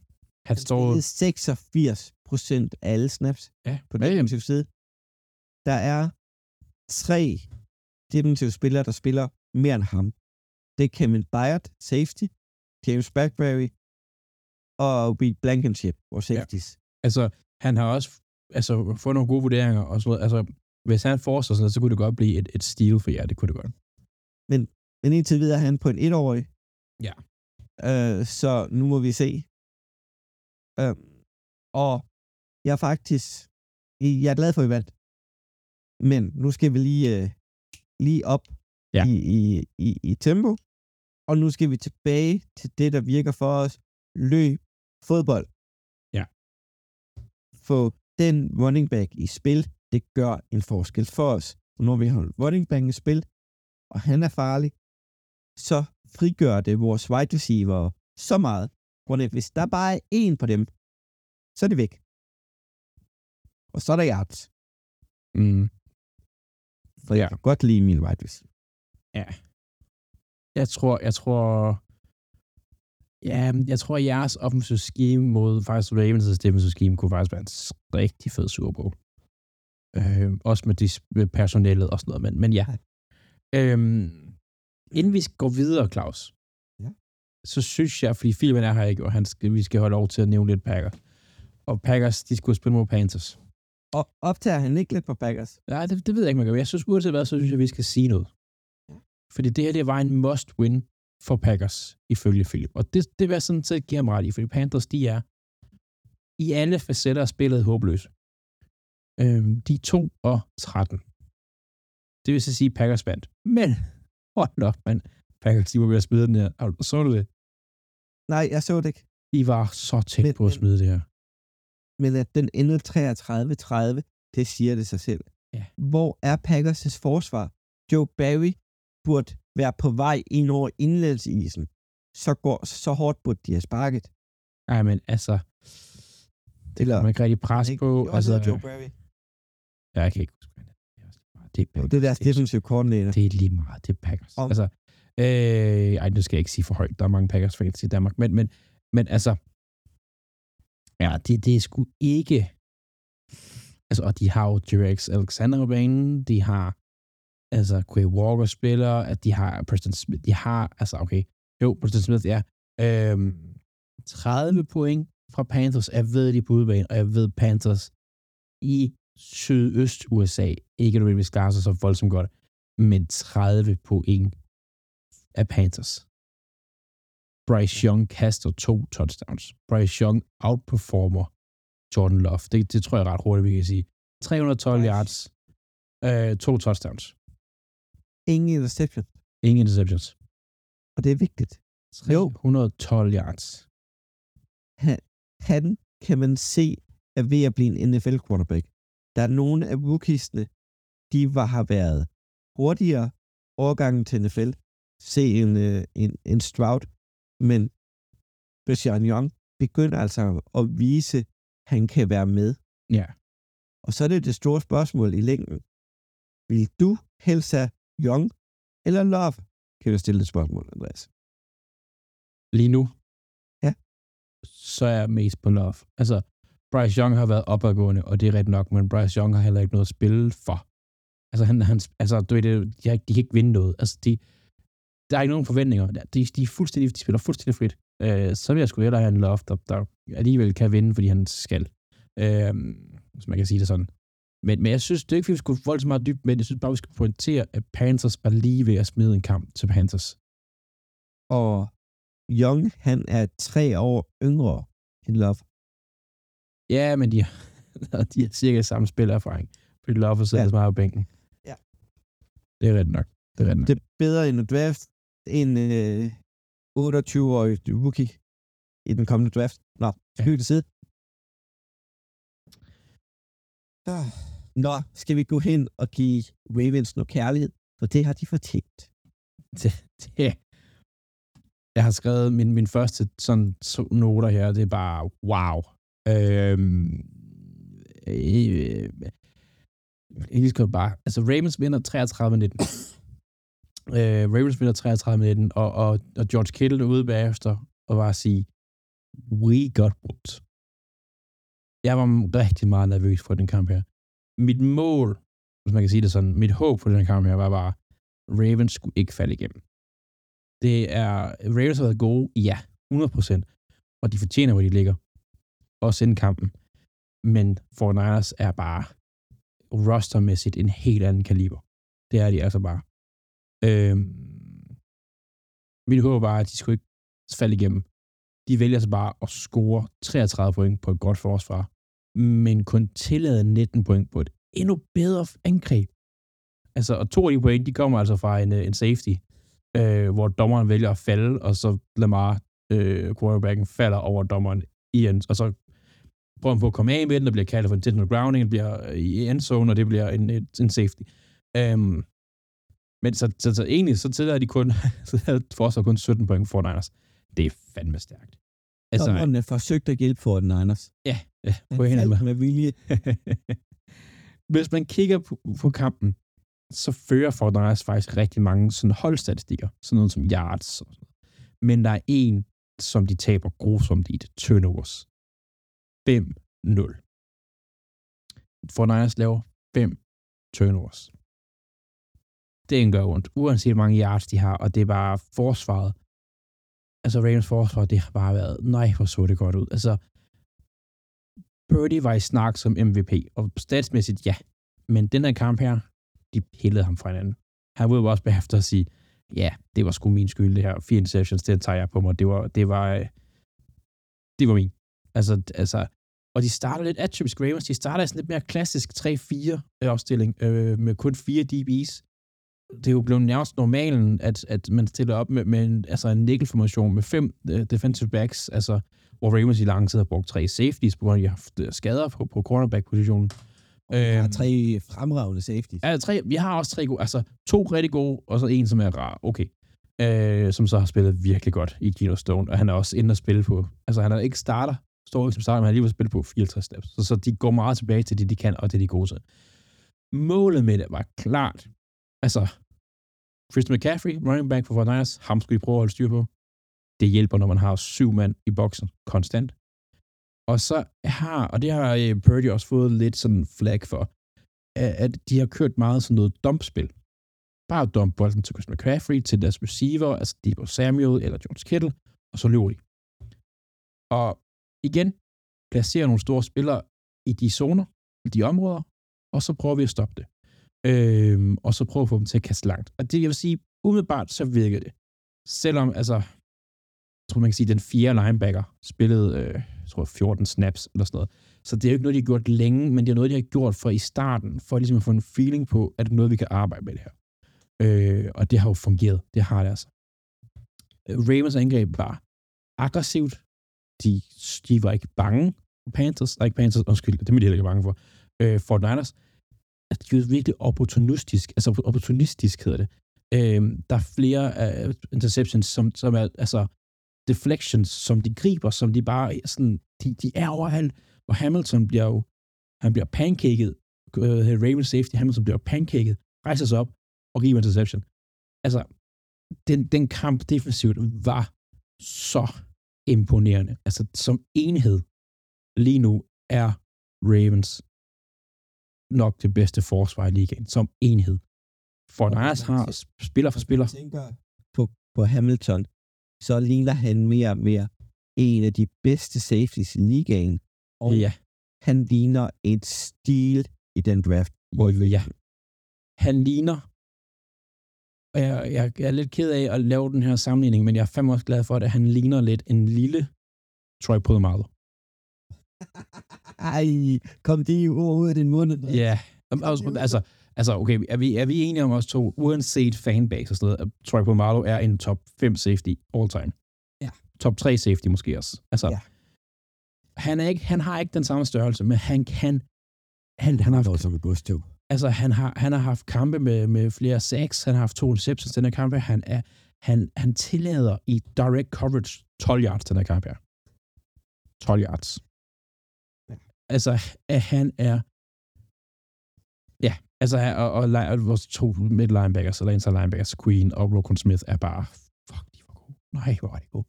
han står... Det er 86 procent af alle snaps Ja, på den ja, defensive side. Der er tre defensive spillere, der spiller mere end ham. Det er Kevin Byard, safety, James Blackberry og Reed Blankenship, vores safeties. altså, han har også altså, fået nogle gode vurderinger og sådan noget. Altså, hvis han fortsætter sådan noget, så kunne det godt blive et, et stil for jer. Det kunne det godt. Men indtil videre er han på en etårig. Ja. Øh, så nu må vi se. Øh, og jeg er faktisk... Jeg er glad for, at vi vandt. Men nu skal vi lige, øh, lige op Ja. i, i, i, i tempo. Og nu skal vi tilbage til det, der virker for os. Løb, fodbold. Ja. Få den running back i spil, det gør en forskel for os. Og når vi har back i spil, og han er farlig, så frigør det vores wide receiver så meget. Grund af, hvis der bare er en på dem, så er det væk. Og så er der yards. Mm. For jeg kan godt lide min wide receiver. Ja. Jeg tror, jeg tror... Ja, jeg tror, at jeres offensive scheme mod faktisk Ravens' defensive scheme kunne faktisk være en rigtig fed Super Bowl. Øh, også med, de, med personellet og sådan noget, men, men ja. Øhm, inden vi går videre, Claus, Ja. så synes jeg, fordi filmen er her ikke, og han skal, vi skal holde lov til at nævne lidt Packers. Og Packers, de skulle spille mod Panthers. Og optager han ikke lidt på Packers? Nej, det, det ved jeg ikke, man gør. Jeg synes, uanset hvad, så synes jeg, vi skal sige noget. Fordi det her, det var en must-win for Packers, ifølge Philip. Og det, det vil jeg sådan set give ham ret i, fordi Panthers, de er i alle facetter af spillet håbløse. Øhm, de er 2 og 13. Det vil så sige, Packers vandt. Men, hold op, mand. Packers, de var ved at smide den her. Så du det? Nej, jeg så det ikke. De var så tæt Men- på at smide det her. Men at den endede 33-30, det siger det sig selv. Ja. Hvor er Packers' forsvar? Joe Barry burde være på vej ind over indlægsisen. Så, går, så hårdt burde de have sparket. Ej, men altså, det Eller- kan man ikke rigtig presse Ikke? på. Jo, Altså, Joe Barry. Ja, jeg kan ikke huske, det er. Er er Packers. det er deres Det er- defensive coordinator. Det er lige meget. Det er Packers. Om- Altså, øh, ej, nu skal jeg ikke sige for højt. Der er mange Packers fans i Danmark. Men, men, men altså, ja, det, det er sgu ikke... Altså, og de har jo J.X. Alexander på banen. De har altså Quay Walker spiller. At de har Preston Smith. De har, altså, okay. Jo, Preston Smith, ja. Øhm, 30 point fra Panthers. Jeg ved, de er på udebane, og jeg ved, Panthers i sydøst-USA ikke nødvendigvis klarer sig så voldsomt godt men 30 point af Panthers. Bryce Young kaster to touchdowns. Bryce Young outperformer Jordan Love. Det, det tror jeg ret hurtigt, vi kan sige. 312 Nice. yards, øh, to touchdowns. Ingen interception. Ingen interceptions. Og det er vigtigt. 312 yards. Han kan man se er ved at blive en NFL quarterback. Der er nogle af rookiesne, de var, har været hurtigere overgangen til NFL. Se en, øh, en, en Stroud, men Christian Young begynder altså at vise, at han kan være med. Ja. Og så er det det store spørgsmål i længden. Vil du helst have Young eller Love? Kan du stille et spørgsmål, Andreas? Lige nu, Ja. så er jeg mest på Love. Altså, Bryce Young har været opadgående, og det er ret nok, men Bryce Young har heller ikke noget at spille for. Altså, han, han, altså du ved, det, de, ikke- de kan ikke vinde noget. Altså, de, der er ikke nogen forventninger. De, de, er fuldstændig, de spiller fuldstændig frit. Øh, så vil jeg sgu hellere have en loft, der, der alligevel kan vinde, fordi han skal. Øh, hvis man kan sige det sådan. Men, men jeg synes, det er ikke, fordi vi skulle volde så meget dybt, men jeg synes bare, vi skal pointere, at Panthers var lige ved at smide en kamp til Panthers. Og Young, han er tre år yngre end Love. Ja, men de har, de har cirka samme spillerfaring. Fordi Love sidder Ja. ja. så meget på bænken. Ja. Det er ret nok. Det er ret nok. Det er bedre end at draft en øh, 28-årig rookie i den kommende draft. Nå, Ja. hygge til side. Ah. Nå, skal vi gå hen og give Ravens noget kærlighed? For det har de fortjent. det, det, jeg har skrevet min, min første sådan to noter her, det er bare wow. Øhm, øh, jeg elsker bare, altså Ravens vinder 33-19. øh, Ravens vinder 33-19, og, og, og George Kittle ude bagefter og bare sige, we got whooped. Jeg var rigtig meget nervøs for den kamp her. Mit mål, hvis man kan sige det sådan, mit håb for den kamp her var bare, Ravens skulle ikke falde igennem. Det er, Ravens har været gode, ja, 100%, og de fortjener, hvor de ligger. Også inden kampen. Men for er bare rostermæssigt en helt anden kaliber. Det er de altså bare. Øh, mit håb var, at de skulle ikke falde igennem. De vælger så bare at score 33 point på et godt forsvar, men kun tillade 19 point på et endnu bedre angreb. Altså, og to af de point, de kommer altså fra en, øh, en safety, øh, hvor dommeren vælger at falde, og så Lamar, øh, quarterbacken, falder over dommeren i en, og så prøver på at komme af med den, der bliver kaldt for intentional grounding, det bliver øh, i endzone, og det bliver en, en, safety. Øhm, men så, så, så egentlig, så tillader de kun, så havde forsvar kun 17 point for Niners. Det er fandme stærkt. Altså, Dommerne forsøgte at hjælpe for den Niners. ja, ja, på en faldt med vilje. Hvis man kigger på, på kampen, så fører Fortnite faktisk rigtig mange sådan holdstatistikker, sådan noget som yards. Og sådan noget. Men der er en, som de taber grusomt i det, turnovers. 5-0. Niners laver 5 turnovers. Det gør ondt, uanset hvor mange yards de har, og det er bare forsvaret. Altså Ravens forsvar, det har bare været, nej, hvor så det godt ud. Altså, Purdy var i snak som MVP, og statsmæssigt, ja. Men den her kamp her, de pillede ham fra hinanden. Han var jo også bagefter at sige, ja, det var sgu min skyld, det her. Fire interceptions, det tager jeg på mig. Det var, det var, øh, det var min. Altså, altså, og de starter lidt atypisk Ravens. De starter sådan lidt mere klassisk 3-4 opstilling øh, med kun fire DB's. Det er jo blevet nærmest normalen, at, at man stiller op med, med en, altså en nickel-formation med fem uh, defensive backs, altså hvor Ravens i lang tid har brugt tre safeties, på grund af, de har haft øh, skader på, på cornerback-positionen. Vi har øhm, tre fremragende safeties. Ja, tre, vi har også tre gode, altså to rigtig gode, og så en, som er rar. Okay. Øh, som så har spillet virkelig godt i Gino Stone, og han er også inde at spille på, altså han er ikke starter, står ikke som starter, men har lige spillet på 54 snaps. Så, så de går meget tilbage til det, de kan, og det, de er gode til. Målet med det var klart, altså, Christian McCaffrey, running back for 49ers, ham skulle I prøve at holde styr på. Det hjælper, når man har syv mand i boksen konstant. Og så har, og det har øh, Purdy også fået lidt sådan flag for, at de har kørt meget sådan noget dumpspil. Bare dump bolden til Christian McCaffrey, til deres receiver, altså Debo Samuel eller Jones Kittle, og så løber de. Og igen, placerer nogle store spillere i de zoner, i de områder, og så prøver vi at stoppe det. Øhm, og så prøver at få dem til at kaste langt. Og det, jeg vil sige, umiddelbart så virker det. Selvom, altså, jeg tror, man kan sige, den fjerde linebacker spillede, øh, jeg tror, 14 snaps eller sådan noget. Så det er jo ikke noget, de har gjort længe, men det er noget, de har gjort for i starten, for ligesom at få en feeling på, at det er noget, vi kan arbejde med det her. Øh, og det har jo fungeret. Det har det altså. Øh, Ravens angreb var aggressivt. De, de var ikke bange for Panthers. Nej, ikke Panthers, undskyld, det er de heller ikke bange for. Øh, for Niners. Altså, de var virkelig opportunistisk, altså opportunistisk hedder det. Øh, der er flere uh, interceptions, som, som er, altså, deflections, som de griber, som de bare sådan, de, de er overalt. Og Hamilton bliver jo, han bliver pancaket, uh, øh, Ravens safety, Hamilton bliver pancaket, rejser sig op og griber interception. Altså, den, den kamp defensivt var så imponerende. Altså, som enhed lige nu er Ravens nok det bedste forsvar i ligaen, som enhed. For Niners har spiller for spiller. tænker på, på Hamilton, så ligner han mere og mere en af de bedste safeties i ligaen. Og ja. han ligner et stil i den draft. Hvor ja. Han ligner, og jeg, jeg, jeg er lidt ked af at lave den her sammenligning, men jeg er fandme også glad for, at han ligner lidt en lille Troy Polamalu. Ej, kom de ord ud af din mund? Ja, altså, altså, altså okay, er vi, er vi enige om os to, uanset fanbase og sådan noget, at Troy Polamalu er en top 5 safety all time? Ja. Top 3 safety måske også. Altså, Ja. han, er ikke, han har ikke den samme størrelse, men han kan, han, han har som et godstog. Altså, han har, han har haft kampe med, med flere sacks, han har haft to interceptions den her kamp her. Han, er, han, han tillader i direct coverage 12 yards den her kamp her. 12 yards. Ja. Altså, at han er... Ja, altså, og, og, og vores to midt linebackers, eller inside linebackers, Queen og Rokon Smith, er bare... Fuck, de var gode. Nej, hvor var de gode.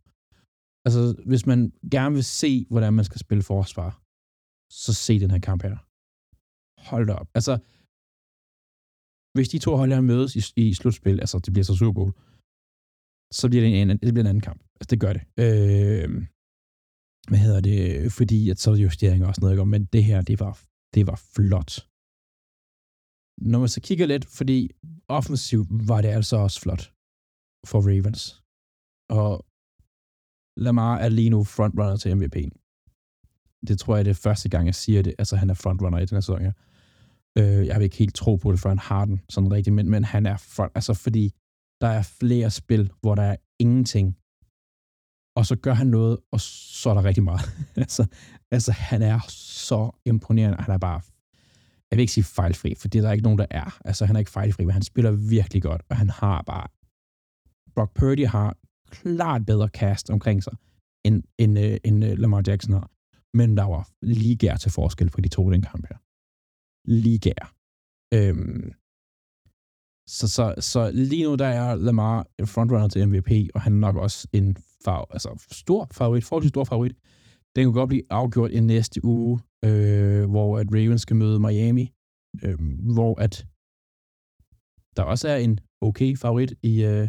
Altså, hvis man gerne vil se, hvordan man skal spille forsvar, så se den her kamp her. Hold da op. Altså, hvis de to hold her mødes i, i slutspil, altså det bliver så Super Bowl, så bliver det en, anden, det bliver en anden kamp. Altså det gør det. Øh, hvad hedder det? Fordi at så er det justeringer og sådan noget, men det her, det var, det var flot. Når man så kigger lidt, fordi offensivt var det altså også flot for Ravens. Og Lamar er lige nu frontrunner til MVP'en. Det tror jeg, det er første gang, jeg siger det. Altså, han er frontrunner i den her sæson her. Øh, jeg vil ikke helt tro på det, før han har den sådan rigtigt, men, men han er for, altså fordi der er flere spil, hvor der er ingenting, og så gør han noget, og så er der rigtig meget. altså, altså, han er så imponerende, han er bare, jeg vil ikke sige fejlfri, for det er der ikke nogen, der er. Altså, han er ikke fejlfri, men han spiller virkelig godt, og han har bare, Brock Purdy har klart bedre cast omkring sig, end, end, øh, end, end Lamar Jackson har. Men der var lige gær til forskel på de to i den kamp her ligaer. Øhm, så, så, så lige nu der er Lamar en frontrunner til MVP, og han er nok også en far, altså stor favorit, forholdsvis stor favorit. Den kunne godt blive afgjort i næste uge, øh, hvor at Ravens skal møde Miami, øh, hvor at der også er en okay favorit i øh,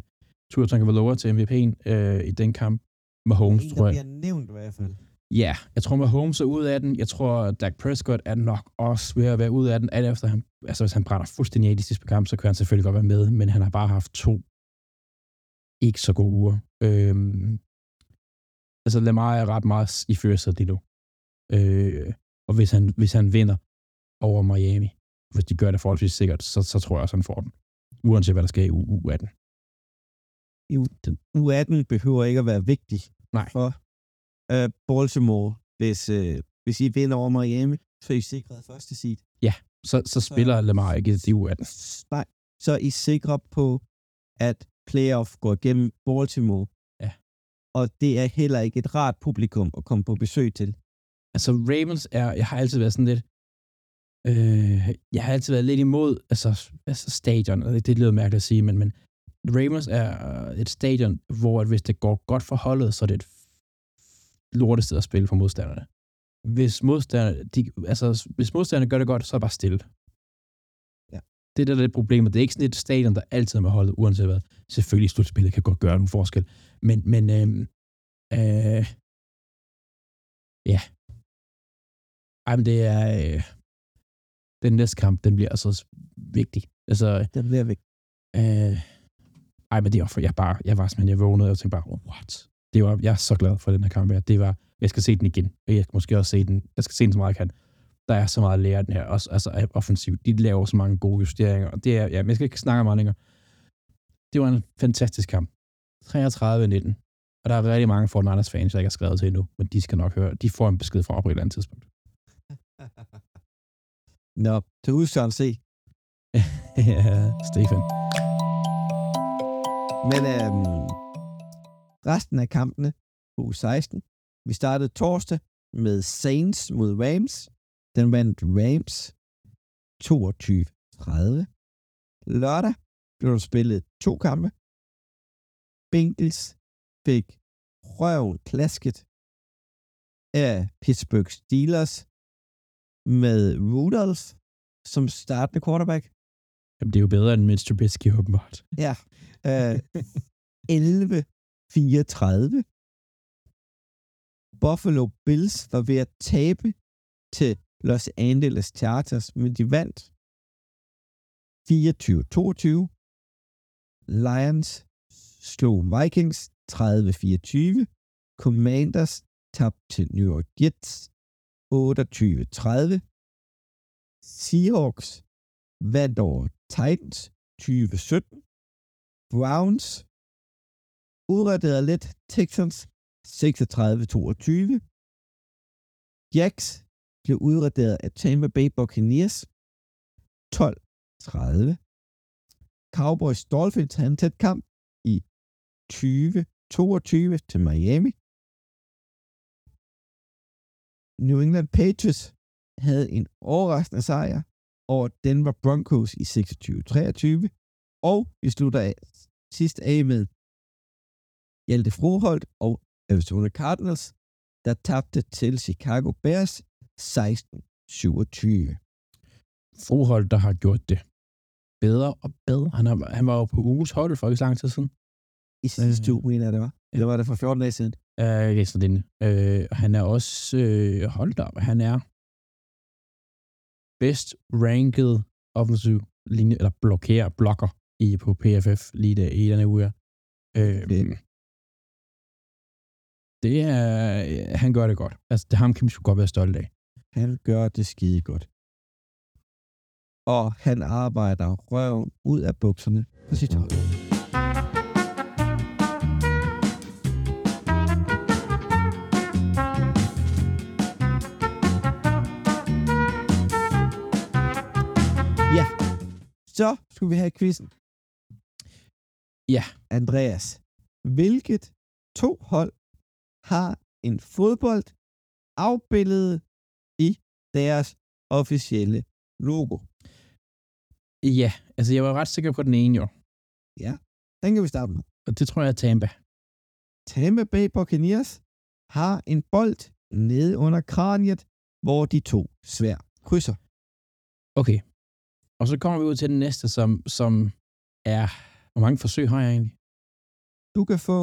Tua Tagovailoa til MVP'en øh, i den kamp. Mahomes, en, tror jeg. bliver nævnt i hvert fald. Ja, jeg tror, Mahomes er ude af den. Jeg tror, Dak Prescott er nok også ved at være ude af den. Alt efter han, altså hvis han brænder fuldstændig af i de sidste kamp, så kan han selvfølgelig godt være med, men han har bare haft to ikke så gode uger. Øhm, altså, Lamar er ret meget i førersæt lige nu. Øh, og hvis han, hvis han vinder over Miami, hvis de gør det forholdsvis sikkert, så, så tror jeg også, han får den. Uanset hvad der sker i u 18. I u 18 behøver ikke at være vigtig Nej. for uh, Baltimore, hvis, uh, hvis I vinder over Miami, så er I sikret første seed. Ja, så, så spiller så, Lamar ikke i u 18. Nej, så er I sikre på, at playoff går igennem Baltimore. Ja. Og det er heller ikke et rart publikum at komme på besøg til. Altså Ravens er, jeg har altid været sådan lidt, øh, jeg har altid været lidt imod, altså, altså stadion, det lyder mærkeligt at sige, men, men Ravens er et stadion, hvor at hvis det går godt for holdet, så er det et lortested at spille for modstanderne. Hvis modstanderne, de, altså, hvis modstanderne gør det godt, så er det bare stille. Ja. Det er der lidt problemet. Det er ikke sådan et stadion, der altid er med holdet, uanset hvad. Selvfølgelig, slutspillet kan godt gøre en forskel. Men, men øh, øh, ja. Ej, men det er... Øh, den næste kamp, den bliver altså vigtig. Altså, den bliver vigtig. Øh, ej, men det er for, jeg bare, jeg var simpelthen, jeg vågnede, og tænkte bare, what? Det var, jeg er så glad for den her kamp her. Det var, jeg skal se den igen, og jeg skal måske også se den, jeg skal se den så meget jeg kan. Der er så meget at lære den her, også altså offensivt. De laver så mange gode justeringer, og det er, ja, men jeg skal ikke snakke meget længere. Det var en fantastisk kamp. 33-19. Og der er rigtig mange Fortnite fans, jeg ikke har skrevet til endnu, men de skal nok høre, de får en besked fra mig på et eller andet tidspunkt. Nå, til udstående se. ja, Stefan. Men øhm, resten af kampene på u 16. Vi startede torsdag med Saints mod Rams. Den vandt Rams 22-30. Lørdag blev der spillet to kampe. Bengals fik røven klasket af Pittsburgh Steelers med Rudolph som startende quarterback. Jamen, det er jo bedre end Mitch Trubisky, åbenbart. Ja. Øh, 34. Buffalo Bills var ved at tabe til Los Angeles Chargers, men de vandt 24-22. Lions slog Vikings 30-24. Commanders tabte til New York Jets 28-30. Seahawks vandt over Titans 2017. Browns udraderede lidt Texans 36-22. Jacks blev udraderet af Tampa Bay Buccaneers 12-30. Cowboys Dolphins havde en tæt kamp i 20-22 til Miami. New England Patriots havde en overraskende sejr over Denver Broncos i 26-23. Og vi slutter af, sidst af med Hjalte Froholt og Arizona Cardinals, der tabte til Chicago Bears 16-27. Froholt, der har gjort det bedre og bedre. Han, har, han var jo på uges hold for ikke så lang tid siden. I sidste uge, mener jeg, det var. Eller var det for 14 dage siden? Øh, jeg så den. Øh, han er også, øh, holdt op, han er best ranked offensiv linje, eller blokerer, blokker i, på PFF lige der i denne uge. Øh, det er, han gør det godt. Altså, det ham kan vi sgu godt være stolte af. Han gør det skide godt. Og han arbejder røven ud af bukserne på sit hold. Ja, så skulle vi have quizzen. Ja. Andreas, hvilket to hold har en fodbold afbildet i deres officielle logo? Ja, altså jeg var ret sikker på den ene jo. Ja, den kan vi starte med. Og det tror jeg er Tampa. Tampa Bay Buccaneers har en bold nede under kraniet, hvor de to svær krydser. Okay. Og så kommer vi ud til den næste, som, som er... Hvor mange forsøg har jeg egentlig? Du kan få,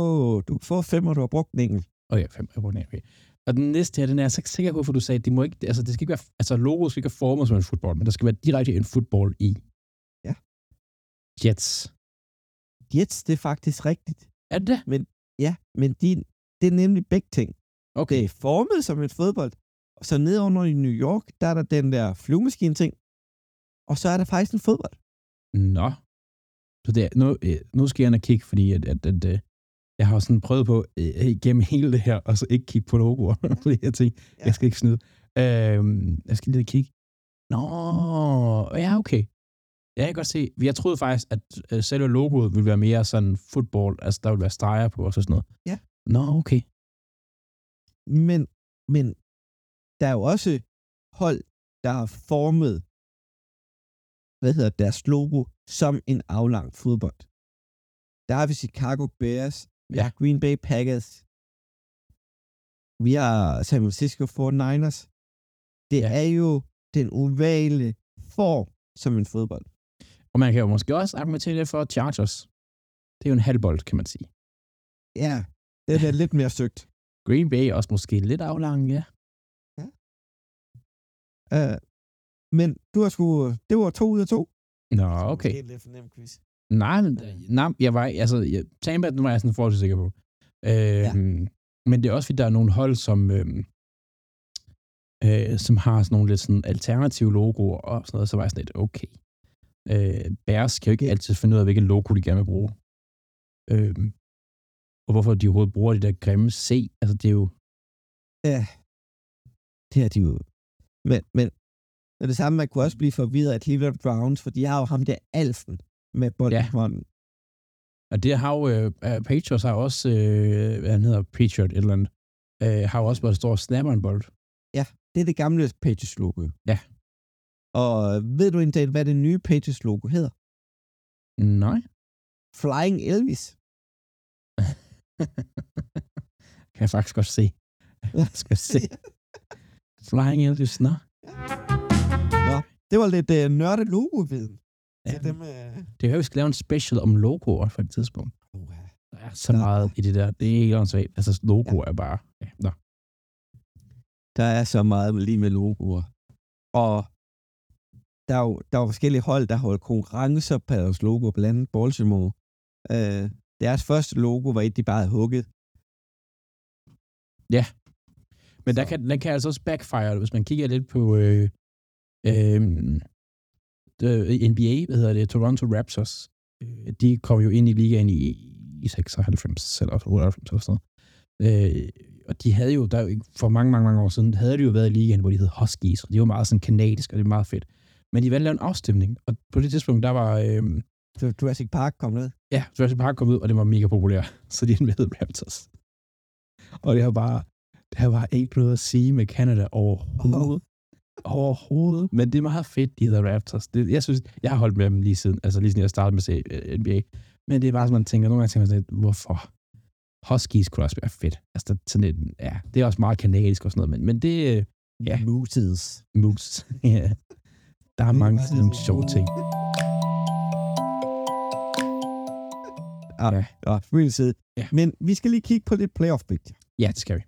du kan få fem, og du har brugt den enkelt. Okay, fem, den okay. Og den næste her, den er jeg så ikke sikker på, for du sagde, det må ikke, altså det skal ikke være, altså logoet skal ikke være formet som en fodbold, men der skal være direkte en fodbold i. Ja. Jets. Jets, det er faktisk rigtigt. Er det det? Ja, men de, det er nemlig begge ting. Okay. Det er formet som et fodbold, og så nede under i New York, der er der den der flyvemaskine-ting, og så er der faktisk en fodbold. Nå. Så det er, nu, øh, nu skal jeg ind og kigge, fordi at, at, at, at jeg har sådan prøvet på øh, igennem hele det her, og så ikke kigge på logoer, fordi jeg tænkte, Ja. jeg skal ikke snyde. Øh, jeg skal lige kigge. Nå, ja, okay. Ja, jeg kan godt se. Jeg troede faktisk, at øh, selve logoet ville være mere sådan fodbold, altså der ville være streger på og så sådan noget. Ja. Nå, okay. Men, men der er jo også hold, der har formet, hvad hedder deres logo, som en aflang fodbold. Der har vi Chicago Bears, vi Ja. har Green Bay Packers, vi har San Francisco 49ers. Det Ja. er jo den ovale form som en fodbold. Og man kan jo måske også argumentere det for Chargers. Det er jo en halvbold, kan man sige. Ja, det er lidt mere søgt. Green Bay er også måske lidt aflang, ja. Uh, men du har sgu, det var to ud af to. Nå, okay. Det er lidt for nem quiz. Nej, men, nej, jeg var, altså, jeg, Tampa, nu var jeg sådan forholdsvis sikker på. Øh, ja. Men det er også, fordi der er nogle hold, som, øh, øh, som har sådan nogle lidt sådan alternative logoer og sådan noget, så var jeg sådan lidt, okay. Øh, Bears kan jo ikke altid finde ud af, hvilket logo de gerne vil bruge. Øh, og hvorfor de overhovedet bruger de der grimme C. Altså, det er jo... Ja, det er de jo. Men, men det er det samme, man kunne også blive forvirret af Cleveland Browns, for de har jo ham der alfen med bolden Ja. hånden. Og det har jo... Øh, øh, Patriots har også... Øh, hvad han hedder? Patriot et eller andet. Øh, har jo også, hvor der står snapper en bold. Det er det gamle Patriots-logo. Ja. Og ved du egentlig, hvad det nye Patriots-logo hedder? Nej. Flying Elvis. kan jeg faktisk godt se. Jeg skal se. Flying Elvis, nå. Det var lidt uh, nørdet logo-viden. Ja, Til dem, uh... det er jo, vi skal lave en special om logoer for et tidspunkt. uh, Der er så Ja. meget i det der. Det er helt åndssvagt. Altså, logoer er bare... Ja, nå. der er så meget lige med logoer. Og der er jo der er jo forskellige hold, der holder konkurrencer på deres logo, blandt andet Baltimore. Uh, deres første logo var et, de bare havde hugget. Men der Så- kan, der kan altså også backfire, hvis man kigger lidt på øh, øh, det- NBA, hvad hedder det, Toronto Raptors. Øh, de kom jo ind i ligaen i, i 96 eller 98 eller sådan noget. Øh, og de havde jo, der, for mange, mange, mange år siden, havde de jo været i ligaen, hvor de hed Huskies, og de var meget sådan kanadisk, og det var meget fedt. Men de valgte at lave en afstemning, og på det tidspunkt, der var, øh, Jurassic Park kom ned. ja, Jurassic Park kom ud, og det var mega populær, så de hed Raptors. Og det har bare, det har bare ikke noget at sige med Canada overhovedet. Overhovedet. Men det er meget fedt, de hedder Raptors. Det, jeg synes, jeg har holdt med dem lige siden, altså lige siden jeg startede med at se øh, NBA. Men det er bare, som man tænker, nogle gange tænker man sådan lidt, hvorfor? Huskies kunne også være fedt. Altså, der, sådan lidt, ja, det er også meget kanadisk og sådan noget, men, men det er Ja. Mooses. moves. ja. Der er mange sådan nogle sjove ting. Ah, Ja. ja. ja, spil side. Ja. Men vi skal lige kigge på lidt playoff picture. Ja, det skal vi.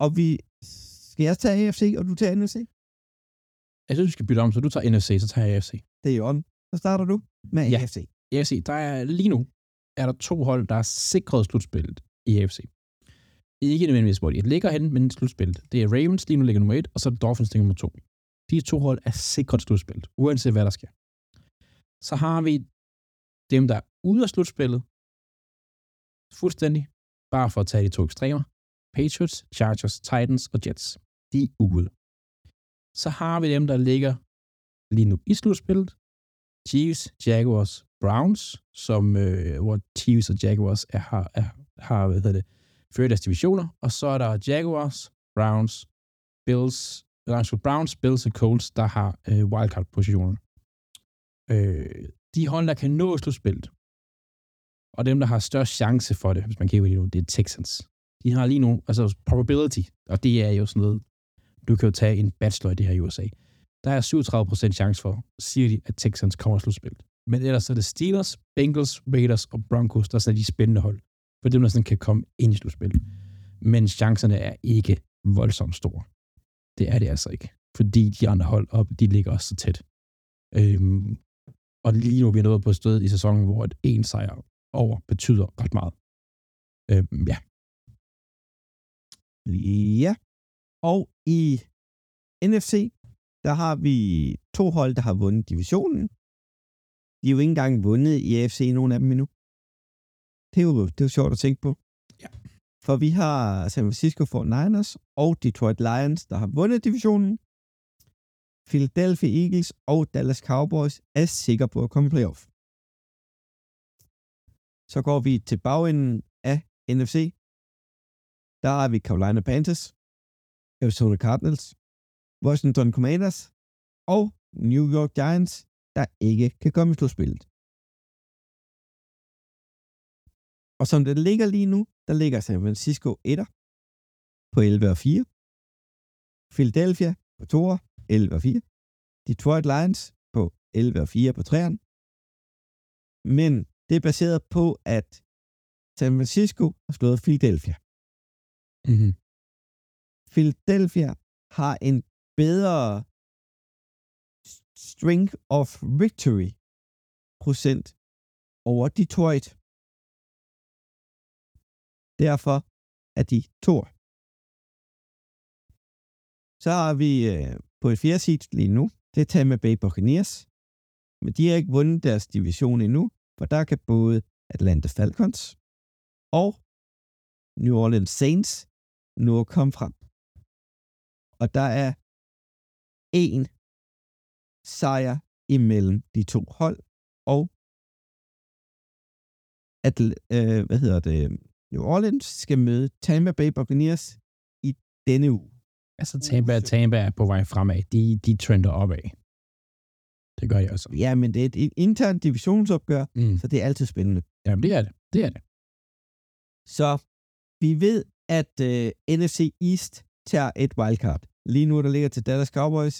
Og vi... Skal jeg tage AFC, og du tager NFC? Jeg synes, vi skal bytte om, så du tager NFC, så tager jeg AFC. Det er on. Så starter du med Ja. AFC. AFC, der er lige nu, er der to hold, der er sikret slutspillet i AFC. Ikke nødvendigvis, hvor de ligger henne, men slutspillet. Det er Ravens, lige nu ligger nummer et, og så er det Dolphins, ligger nummer to. De to hold er sikret slutspillet, uanset hvad der sker. Så har vi dem, der er ude af slutspillet, fuldstændig, bare for at tage de to ekstremer. Patriots, Chargers, Titans og Jets. De er ude. Så har vi dem, der ligger lige nu i slutspillet. Chiefs, Jaguars, Browns, som, øh, hvor Chiefs og Jaguars er, har, er, har hvad hedder det, ført deres divisioner. Og så er der Jaguars, Browns, Bills, nej, Browns, Bills og Colts, der har øh, wildcard-positionen. Øh, de hold, der kan nå slutspillet, og dem, der har størst chance for det, hvis man kigger lige nu, det er Texans. De har lige nu, altså probability, og det er jo sådan noget, du kan jo tage en bachelor i det her i USA. Der er 37% chance for, siger de, at Texans kommer til slutspillet. Men ellers er det Steelers, Bengals, Raiders og Broncos, der er sådan de spændende hold. For dem, der sådan kan komme ind i slutspillet. Men chancerne er ikke voldsomt store. Det er det altså ikke. Fordi de andre hold op, de ligger også så tæt. Øhm, og lige nu er vi nået på et sted i sæsonen, hvor et en sejr over betyder ret meget. Øhm, ja. Ja. Og i NFC, der har vi to hold, der har vundet divisionen. De har jo ikke engang vundet i AFC, nogen af dem endnu. Det er jo, det er jo sjovt at tænke på. Ja. For vi har San Francisco 49ers og Detroit Lions, der har vundet divisionen. Philadelphia Eagles og Dallas Cowboys er sikre på at komme i playoff. Så går vi til bagenden af NFC. Der har vi Carolina Panthers, Arizona Cardinals, Washington Commanders og New York Giants, der ikke kan komme i slutspillet. Og som det ligger lige nu, der ligger San Francisco 1'er på 11 og 4. Philadelphia på 2 11 og 4. Detroit Lions på 11 og 4 på 3'eren. Men det er baseret på, at San Francisco har slået Philadelphia. Mm-hmm. Philadelphia har en bedre strength of victory procent over Detroit. Derfor er de to. Så har vi øh, på et fjerde seed lige nu, det er Tampa Bay Buccaneers. Men de har ikke vundet deres division endnu, for der kan både Atlanta Falcons og New Orleans Saints nu komme frem. Og der er en sejr imellem de to hold, og at, øh, hvad hedder det, New Orleans skal møde Tampa Bay Buccaneers i denne uge. Altså, Tampa, Tampa er på vej fremad. De, de trender opad. Det gør jeg også. Ja, men det er et, internt divisionsopgør, Mm. så det er altid spændende. Jamen, det er det. Det er det. Så vi ved, at øh, NFC East tager et wildcard. Lige nu, der ligger til Dallas Cowboys.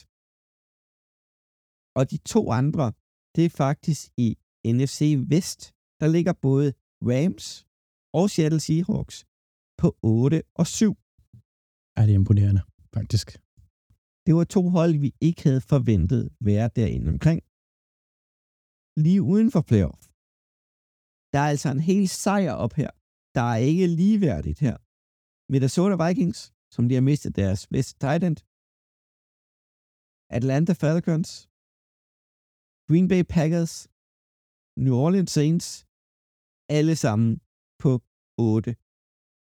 Og de to andre, det er faktisk i NFC Vest. Der ligger både Rams og Seattle Seahawks på 8 og 7. Ja, det er imponerende, faktisk. Det var to hold, vi ikke havde forventet være derinde omkring. Lige uden for playoff. Der er altså en hel sejr op her. Der er ikke ligeværdigt her. Minnesota Vikings, som de har mistet deres bedste tight end. Atlanta Falcons. Green Bay Packers. New Orleans Saints. Alle sammen på 8.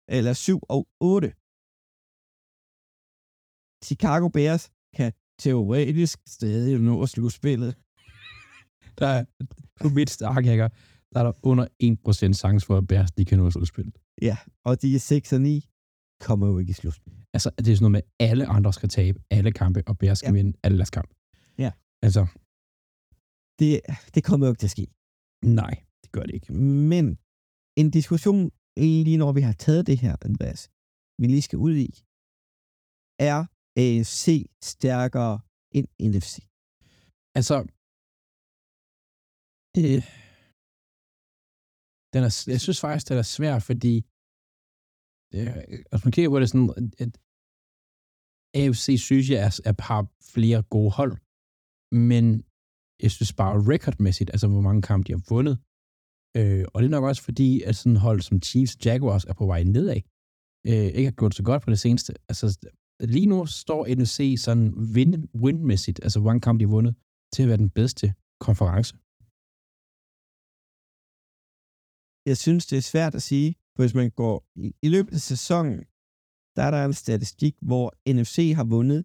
Eller 7 og 8. Chicago Bears kan teoretisk stadig nå at slutspillet. Der er på mit starkhacker, der er der under 1% chance for, at Bears de kan nå slutspillet. Ja, og de er 6 og 9, kommer jo ikke i slutspillet. Altså, det er sådan noget med, at alle andre skal tabe alle kampe, og Bears skal Ja. vinde alle deres kampe. Ja. Altså, Det, det kommer jo ikke til at ske. nej, det gør det ikke. Men en diskussion, lige når vi har taget det her, Andreas, vi lige skal ud i, er AFC stærkere end NFC? Altså, det, den er, jeg synes faktisk, det er svært, fordi det, altså man kigger på det sådan, at AFC synes jeg er, er har flere gode hold, men jeg synes bare recordmæssigt, altså hvor mange kampe de har vundet, øh, og det er nok også fordi, at sådan et hold som Chiefs Jaguars er på vej nedad, øh, ikke har gjort så godt på det seneste. Altså lige nu står NFC sådan win, win-mæssigt, altså hvor mange kampe de har vundet, til at være den bedste konference. Jeg synes, det er svært at sige, for hvis man går i, i løbet af sæsonen, der er der en statistik, hvor NFC har vundet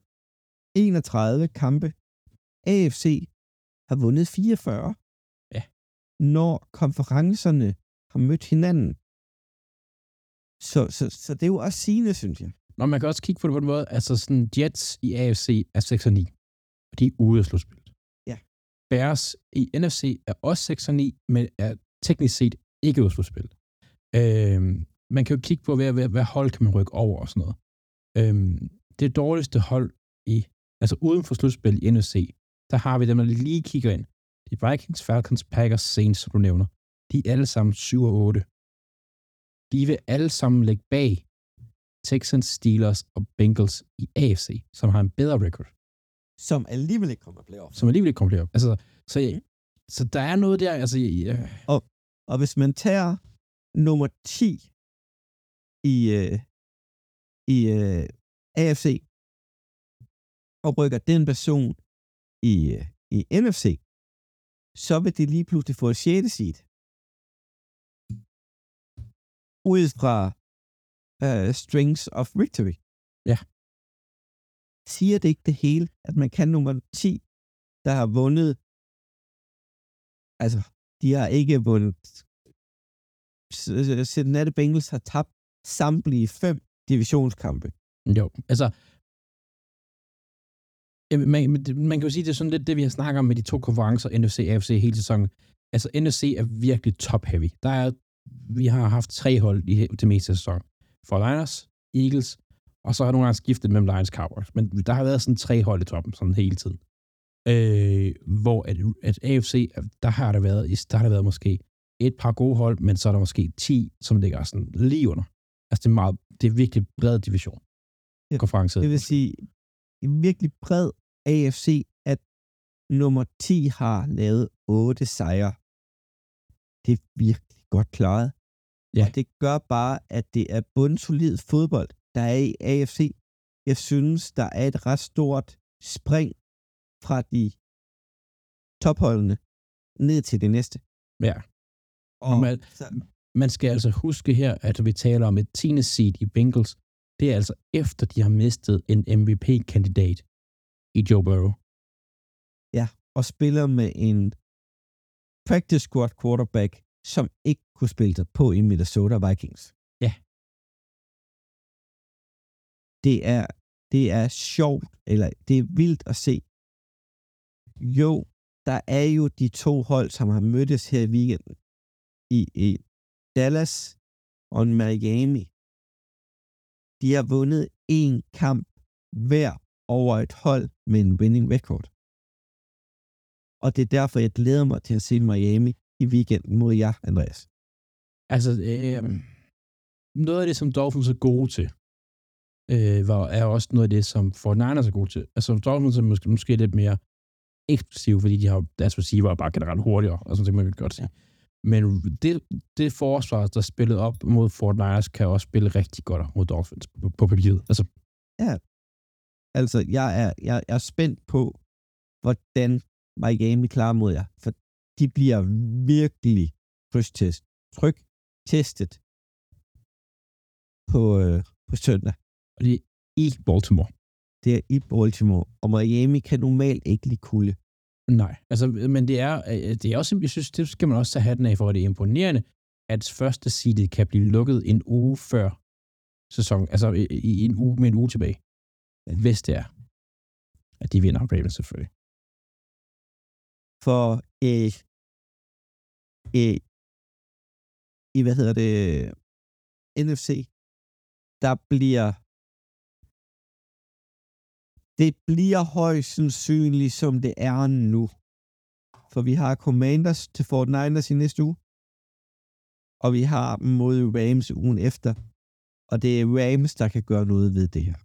31 kampe. AFC har vundet 44. Ja. Når konferencerne har mødt hinanden. Så, så, så det er jo også sigende, synes jeg. Nå, man kan også kigge på det på den måde, altså sådan Jets i AFC er 6 og 9, og de er ude af slutspillet. Ja. Bears i NFC er også 6 og 9, men er teknisk set ikke ude af slutspillet. Øhm, man kan jo kigge på, hvad, hvad, hvad hold kan man rykke over og sådan noget. Øhm, det dårligste hold i, altså uden for slutspillet i NFC, der har vi dem, der lige kigger ind. De Vikings, Falcons, Packers, Saints, som du nævner. De er alle sammen 7 og 8. De vil alle sammen ligge bag Texans, Steelers og Bengals i AFC, som har en bedre record, Som alligevel ikke kommer playoff. som alligevel ikke kommer op. Altså, så, så der er noget der, altså, ja, Og hvis man tager nummer 10 i, øh, i øh, AFC, og rykker den person i, øh, i NFC, så vil det lige pludselig få et 6. seed. Ud fra uh, Strings of Victory. Ja. Siger det ikke det hele, at man kan nummer 10, der har vundet, altså, de har ikke vundet, Cincinnati Bengals har tabt samtlige fem divisionskampe. Jo, altså, man, man kan jo sige, det er sådan lidt det, vi har snakket om med de to konferencer, NFC og AFC hele sæsonen. Altså, NFC er virkelig top-heavy. Der er, vi har haft tre hold i det meste af sæsonen. For Liners, Eagles, og så har nogle gange skiftet mellem Lions Cowboys. Men der har været sådan tre hold i toppen, sådan hele tiden. Øh, hvor at, at AFC, der har der været, der har der været måske et par gode hold, men så er der måske 10, som ligger sådan lige under. Altså, det er, meget, det er virkelig bred division. Ja, konference. Det vil sige, en virkelig bred AFC, at nummer 10 har lavet 8 sejre. Det er virkelig godt klaret. Ja. Og det gør bare, at det er bundsolid fodbold, der er i AFC. Jeg synes, der er et ret stort spring fra de topholdene ned til det næste. Ja. Og man, man skal altså huske her, at vi taler om et 10. seed i Bengals. Det er altså efter, de har mistet en MVP-kandidat i Joe Burrow. Ja, og spiller med en practice squad quarterback, som ikke kunne spille sig på i Minnesota Vikings. Ja. Det er, det er sjovt, eller det er vildt at se. Jo, der er jo de to hold, som har mødtes her i weekenden. I, i Dallas og Miami. De har vundet en kamp hver over et hold med en winning record. Og det er derfor, jeg glæder mig til at se Miami i weekenden mod jer, Andreas. Altså, øh, noget af det, som Dolphins er gode til, øh, var, er også noget af det, som Fort Niners er gode til. Altså, Dolphins er måske, måske lidt mere eksplosive, fordi de har deres receiver er bare generelt hurtigere, og sådan det man kan godt sige. Men det, det forsvar, der er spillet op mod Fort Niners, kan også spille rigtig godt mod Dolphins på, på papiret. Altså, ja, Altså, jeg er, jeg, jeg er spændt på, hvordan Miami klarer mod jer. For de bliver virkelig krydstest, tryk testet på, øh, på søndag. Og det er i Baltimore. Det er i Baltimore. Og Miami kan normalt ikke lide kulde. Nej, altså, øh, men det er, øh, det er også, jeg synes, det skal man også tage hatten af for, at det er imponerende, at første seedet kan blive lukket en uge før sæson, altså øh, i, i en uge med en uge tilbage hvis det er, at de vinder Ravens selvfølgelig. For øh, øh, i, hvad hedder det, NFC, der bliver det bliver højst sandsynligt, som det er nu. For vi har Commanders til Fort Niners i næste uge. Og vi har dem mod Rams ugen efter. Og det er Rams, der kan gøre noget ved det her.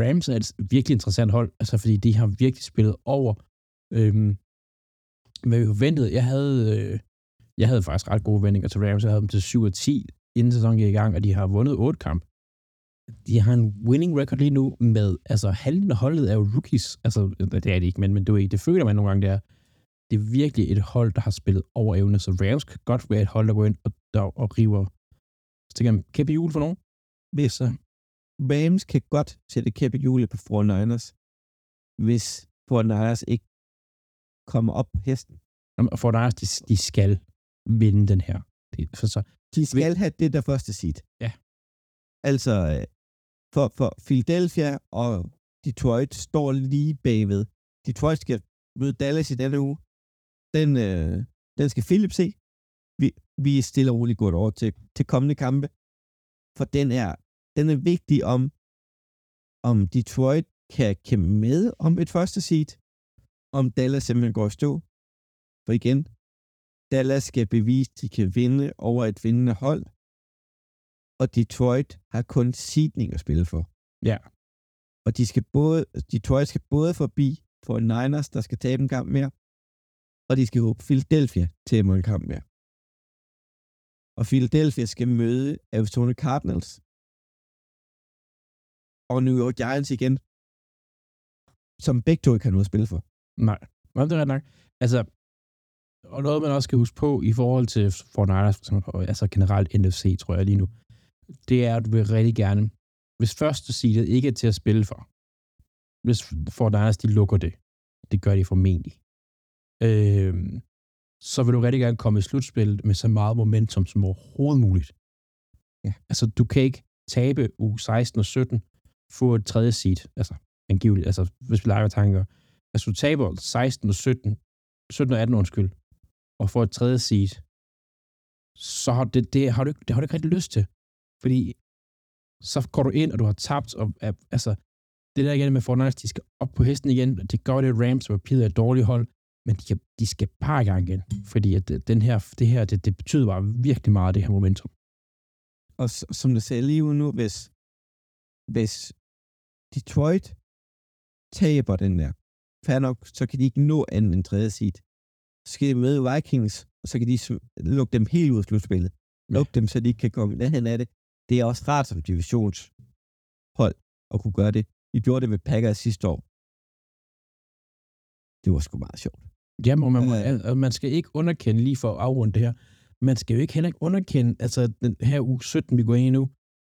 Rams er et virkelig interessant hold, altså fordi de har virkelig spillet over, øhm, hvad vi forventede. Jeg havde, øh, jeg havde faktisk ret gode vendinger til Rams. Jeg havde dem til 7 og 10, inden sæsonen gik i gang, og de har vundet 8 kamp. De har en winning record lige nu med, altså halvdelen af holdet er jo rookies. Altså, det er det ikke, men, men det, er, det føler man nogle gange, det er. Det er virkelig et hold, der har spillet over evne, så Rams kan godt være et hold, der går ind og, der, og river stikker en kæppe jul for nogen. Hvis, så Rams kan godt sætte kæp i hjulet på 49ers, hvis 49ers ikke kommer op på hesten. Og 49ers, de, de skal vinde den her. Det, for så, de skal have det der første seed. Ja. Altså, øh, for, for Philadelphia og Detroit står lige bagved. Detroit skal møde Dallas i denne uge. Den, øh, den skal Philip se. Vi, vi er stille og roligt gået over til, til kommende kampe. For den er den er vigtig om, om Detroit kan kæmpe med om et første seed, om Dallas simpelthen går i stå. For igen, Dallas skal bevise, at de kan vinde over et vindende hold, og Detroit har kun seedning at spille for. Ja. Og de skal både, Detroit skal både forbi for Niners, der skal tabe en kamp mere, og de skal håbe Philadelphia til en kamp mere. og Philadelphia skal møde Arizona Cardinals. Og New York Giants igen, som begge to ikke har noget at spille for. Nej, men det er ret nok. Altså, og noget, man også skal huske på i forhold til Fortnite, og altså generelt NFC, tror jeg lige nu, det er, at du vil rigtig gerne, hvis første seedet ikke er til at spille for, hvis Fortnite, de lukker det, det gør de formentlig, øh, så vil du rigtig gerne komme i slutspillet med så meget momentum som overhovedet muligt. Ja. Altså, du kan ikke tabe u 16 og 17, få et tredje seed, altså angiveligt, altså hvis vi leger tanker. Altså, du taber 16 og 17, 17 og 18 undskyld, og får et tredje seed, så har, det, det, har, du, det har du ikke rigtig lyst til. Fordi så går du ind, og du har tabt, og altså, det der igen med Fortnite, de skal op på hesten igen, det gør det Rams, som er pidet af et dårligt hold, men de, kan, de skal bare i gang igen, fordi at den her, det her, det, det betyder bare virkelig meget, det her momentum. Og som du sagde lige nu, hvis, hvis Detroit taber den der, fair nok, så kan de ikke nå anden en tredje seed. Så skal de møde Vikings, og så kan de lukke dem helt ud af slutspillet. Lukke ja. dem, så de ikke kan komme i nærheden af det. Det er også rart som divisionshold at kunne gøre det. De gjorde det med Packers sidste år. Det var sgu meget sjovt. Jamen, og man, må, øh, man skal ikke underkende, lige for at afrunde det her, man skal jo ikke heller ikke underkende, altså den her uge 17, vi går ind i nu,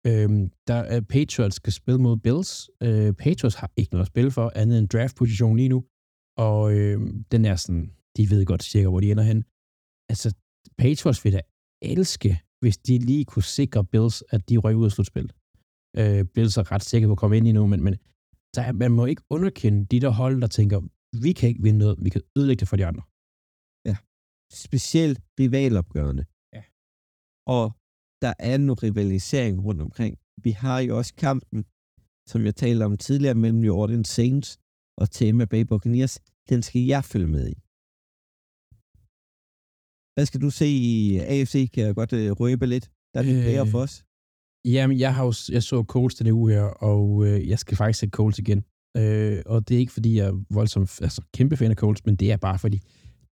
øhm, der er Patriots skal spille mod Bills. Øh, Patriots har ikke noget at spille for, andet end draft-position lige nu, og øh, den er sådan, de ved godt cirka, hvor de ender hen. Altså, Patriots vil da elske, hvis de lige kunne sikre Bills, at de røg ud af slutspillet. Øh, Bills er ret sikre på at komme ind i nu, men, men der, man må ikke underkende de der hold, der tænker, vi kan ikke vinde noget, vi kan ødelægge det for de andre. Ja, specielt rivalopgørende. Ja. Og der er noget rivalisering rundt omkring. Vi har jo også kampen, som jeg talte om tidligere, mellem New Orleans Saints og Tampa Bay Buccaneers. Den skal jeg følge med i. Hvad skal du se i AFC? Kan jeg godt uh, røbe lidt? Der er lidt øh, for os. Jamen, jeg, har jo, jeg så Colts den uge her, og øh, jeg skal faktisk se Colts igen. Øh, og det er ikke, fordi jeg er voldsomt altså, kæmpe fan af Colts, men det er bare, fordi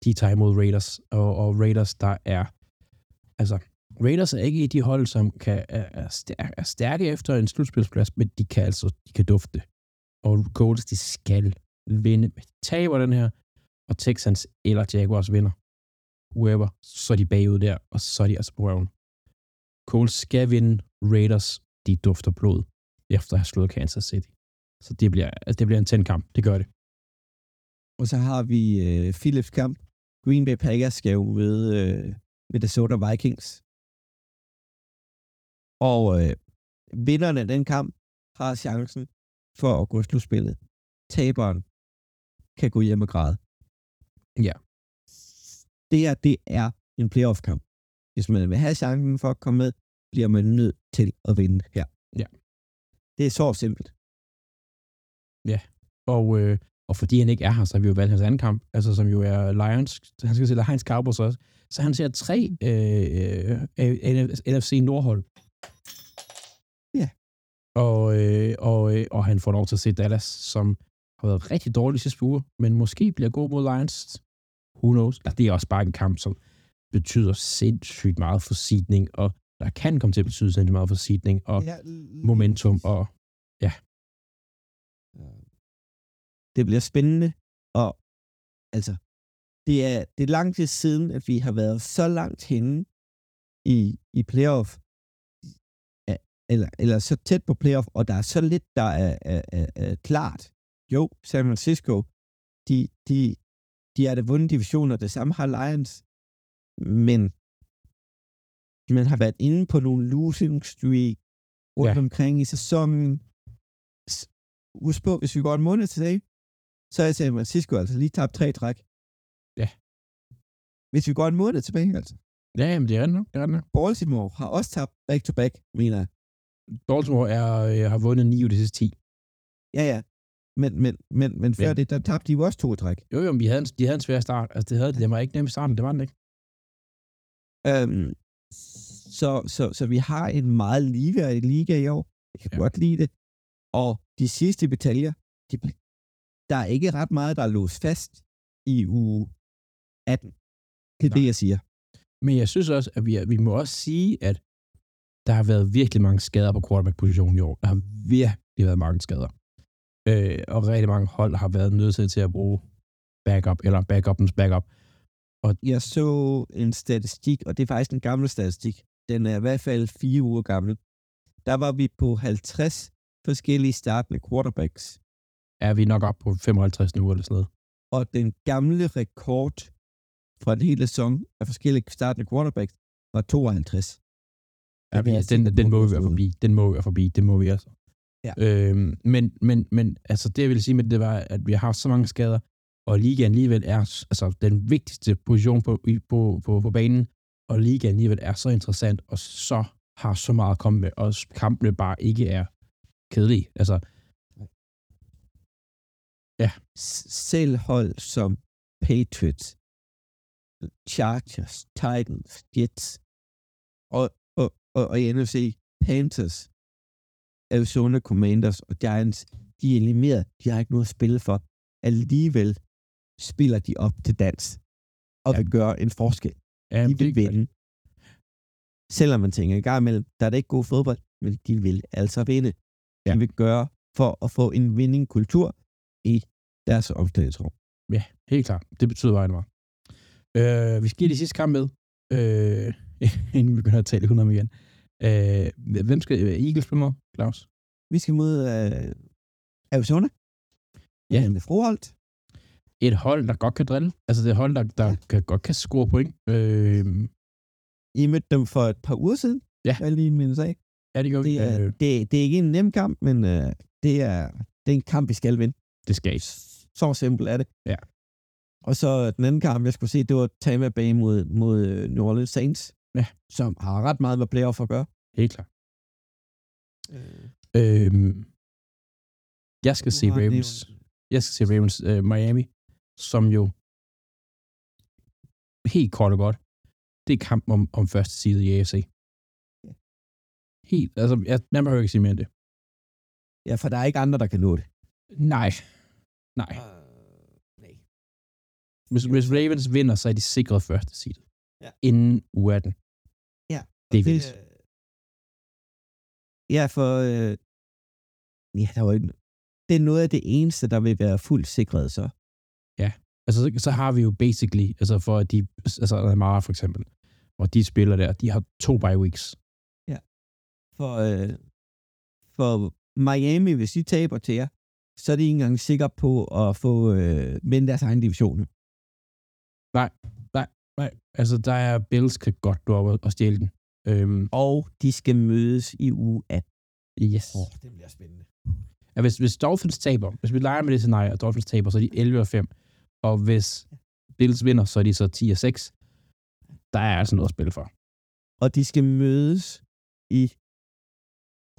de tager imod Raiders. Og, og Raiders, der er... Altså, Raiders er ikke i de hold, som kan, er, er, stærke, er stærke efter en slutspilsplads, men de kan altså de kan dufte. Og Colts, de skal vinde. Taber den her, og Texans eller Jaguars vinder. Whoever, så er de bagud der, og så er de altså på røven. Colts skal vinde. Raiders, de dufter blod, efter at have slået Kansas City. Så det bliver, altså det bliver en tændt kamp. Det gør det. Og så har vi øh, Philips kamp. Green Bay Packers skal jo med øh, Minnesota Vikings. Og øh, vinderen af den kamp har chancen for at gå slutspillet. Taberen kan gå hjem og græde. Ja. Det her, det er en playoff-kamp. Hvis man vil have chancen for at komme med, bliver man nødt til at vinde her. Ja. Det er så simpelt. Ja, og, øh, og fordi han ikke er her, så har vi jo valgt hans anden kamp, altså som jo er Lions, han skal se Lions Cowboys også. Så han ser tre øh, øh, NFC Nordhold. Ja. Og, øh, og, øh, og han får lov til at se Dallas, som har været rigtig dårlig sidste uge, men måske bliver god mod Lions. Who knows? Altså, det er også bare en kamp, som betyder sindssygt meget for sidning, og der kan komme til at betyde sindssygt meget for sidning, og ja, momentum, og ja, det bliver spændende, og altså, det er, det er lang tid siden, at vi har været så langt henne i, i playoff, eller, eller så tæt på playoff, og der er så lidt, der er, er, er, er klart. Jo, San Francisco, de, de, de er der vundet divisioner, det samme har Lions, men man har været inde på nogle losing streak rundt ja. omkring i sæsonen. Husk på, hvis vi går en måned til det, så er San Francisco altså lige tabt tre træk. Ja. Hvis vi går en måned tilbage, altså. Ja, jamen det er det nok. Det er det nok. Baltimore har også tabt back-to-back, mener jeg. Baltimore er, øh, har vundet 9 ud af de sidste 10. Ja, ja. Men, men, men, men før ja. det, der tabte de jo også to træk. Jo, jo, men de havde, en, de havde en svær start. Altså, det havde det var ikke nemt i starten, det var den ikke. Øhm, så, så, så vi har en meget ligeværdig liga i år. Jeg kan ja. godt lide det. Og de sidste detaljer, de, der er ikke ret meget, der er låst fast i uge 18. Det er Nej. det, jeg siger. Men jeg synes også, at vi, vi må også sige, at der har været virkelig mange skader på quarterback-positionen i år. Der har virkelig været mange skader. Øh, og rigtig mange hold har været nødt til at bruge backup, eller backupens backup. Og jeg så en statistik, og det er faktisk en gammel statistik. Den er i hvert fald fire uger gammel. Der var vi på 50 forskellige startende quarterbacks. Er vi nok op på 55 nu eller sådan noget. Og den gamle rekord fra en hel sæson af forskellige startende quarterbacks var 52. Ja, vi, den, den, den må vi være forbi. Den må vi være forbi. Det må vi altså. Ja. Øhm, men, men, men altså det, jeg vil sige med det, var, at vi har haft så mange skader, og ligaen alligevel er altså, den vigtigste position på, på, på, på banen, og ligaen alligevel er så interessant, og så har så meget at komme med, og kampene bare ikke er kedelige. Altså, ja. Selv hold som Patriots, Chargers, Titans, Jets, og, og, og, og NFC, Panthers, Arizona Commanders og Giants, de er elimineret. De har ikke noget at spille for. Alligevel spiller de op til dans og ja. vil gøre en forskel. Ja, de vil vinde. Selvom man tænker, i gang imellem, der er det ikke god fodbold, men de vil altså vinde. Ja. De vil gøre for at få en vindingkultur i deres omklædningsrum. Ja, helt klart. Det betyder vejen meget. Øh, vi skal give de sidste kamp med, øh, inden vi begynder at tale 100 igen. Øh, hvem skal Eagles spille mod, Claus? Vi skal mod øh, Arizona. Ja. Med Froholt. Et hold, der godt kan drille. Altså det er et hold, der, der ja. kan, godt kan score point. Øh, I mødte dem for et par uger siden. Ja. Jeg lige min sag. Ja, det gør det er, øh. det, det er ikke en nem kamp, men øh, det, er, det er en kamp, vi skal vinde. Det skal I. Så simpelt er det. Ja. Og så den anden kamp, jeg skulle se, det var Tampa Bay mod, mod øh, New Orleans Saints. Ja. Som har ret meget med playoff at gøre. Helt klart. Øh. Øhm, jeg skal se Ravens. Jeg skal se Ravens uh, Miami, som jo helt kort og godt, det er kamp om, om første side i AFC. Ja. Helt, altså, jeg nærmere ikke sige mere end det. Ja, for der er ikke andre, der kan nå det. Nej. Nej. Uh, nej. Hvis, hvis Ravens vinder, så er de sikret første side. Ja. Inden uge 18. Ja. Det er vildt. Ja, for øh, ja, der var ikke, det er noget af det eneste, der vil være fuldt sikret så. Ja, altså så, så har vi jo basically, altså for at de, altså Amara for eksempel, hvor de spiller der, de har to bye weeks. Ja, for, øh, for Miami, hvis de taber til jer, så er de ikke engang sikre på at få øh, vinde deres egen division. Nej, nej. Altså der er Bills kan godt gå op og stjæle den. Øhm, og de skal mødes i uge 18. Yes. Åh, oh, det bliver spændende. Ja, hvis, hvis Dolphins taber, hvis vi leger med det scenarie, og Dolphins taber, så er de 11 og 5. Og hvis Bills vinder, så er de så 10 og 6. Der er altså noget at spille for. Og de skal mødes i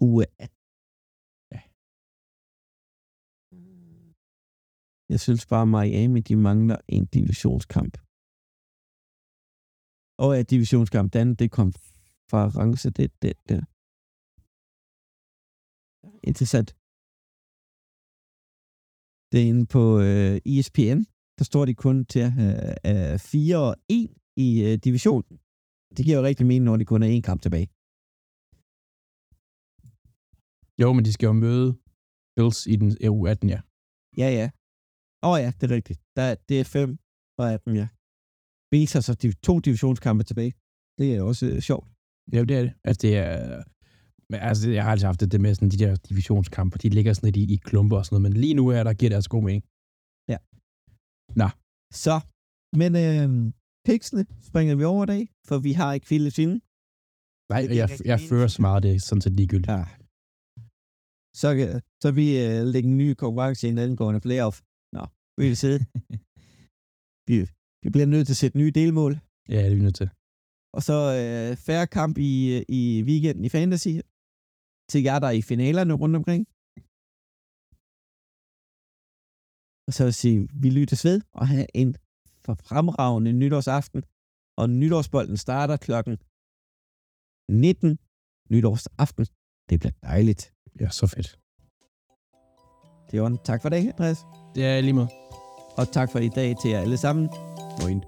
uge 18. Ja. Jeg synes bare, Miami, de mangler en divisionskamp. Og ja, divisionskamp, den, det kom fra Rance, det, det der. Interessant. Det er inde på øh, ESPN. Der står de kun til at have øh, 4 og 1 i øh, divisionen. Det giver jo rigtig mening, når de kun er én kamp tilbage. Jo, men de skal jo møde Bills i den EU 18, ja. Ja, ja. Åh oh, ja, det er rigtigt. Der, det er 5 og 18, ja. Har så de to divisionskampe tilbage. Det er også øh, sjovt. Ja, det er det. Altså, det er... Men altså, jeg har altid haft det, med sådan, de der divisionskampe, de ligger sådan lidt i, i klumper og sådan noget, men lige nu er der, giver det altså god mening. Ja. Nå. Så, men øh, piksene springer vi over i dag, for vi har ikke Philips inden. Nej, jeg, jeg fører så meget det, sådan set ligegyldigt. Ja. Så, så vi øh, lægger en ny konkurrence i en angående playoff. Nå, vi vil sidde. vi, vi bliver nødt til at sætte nye delmål. Ja, det er vi nødt til. Og så øh, færre kamp i, i weekenden i Fantasy. Til jer, der er i finalerne rundt omkring. Og så vil sige, vi lyttes ved og have en fremragende nytårsaften. Og nytårsbolden starter klokken 19 nytårsaften. Det bliver dejligt. Ja, så fedt. Det er Tak for det, Andreas. Det er lige med. Og tak for i dag til jer alle sammen. Moin.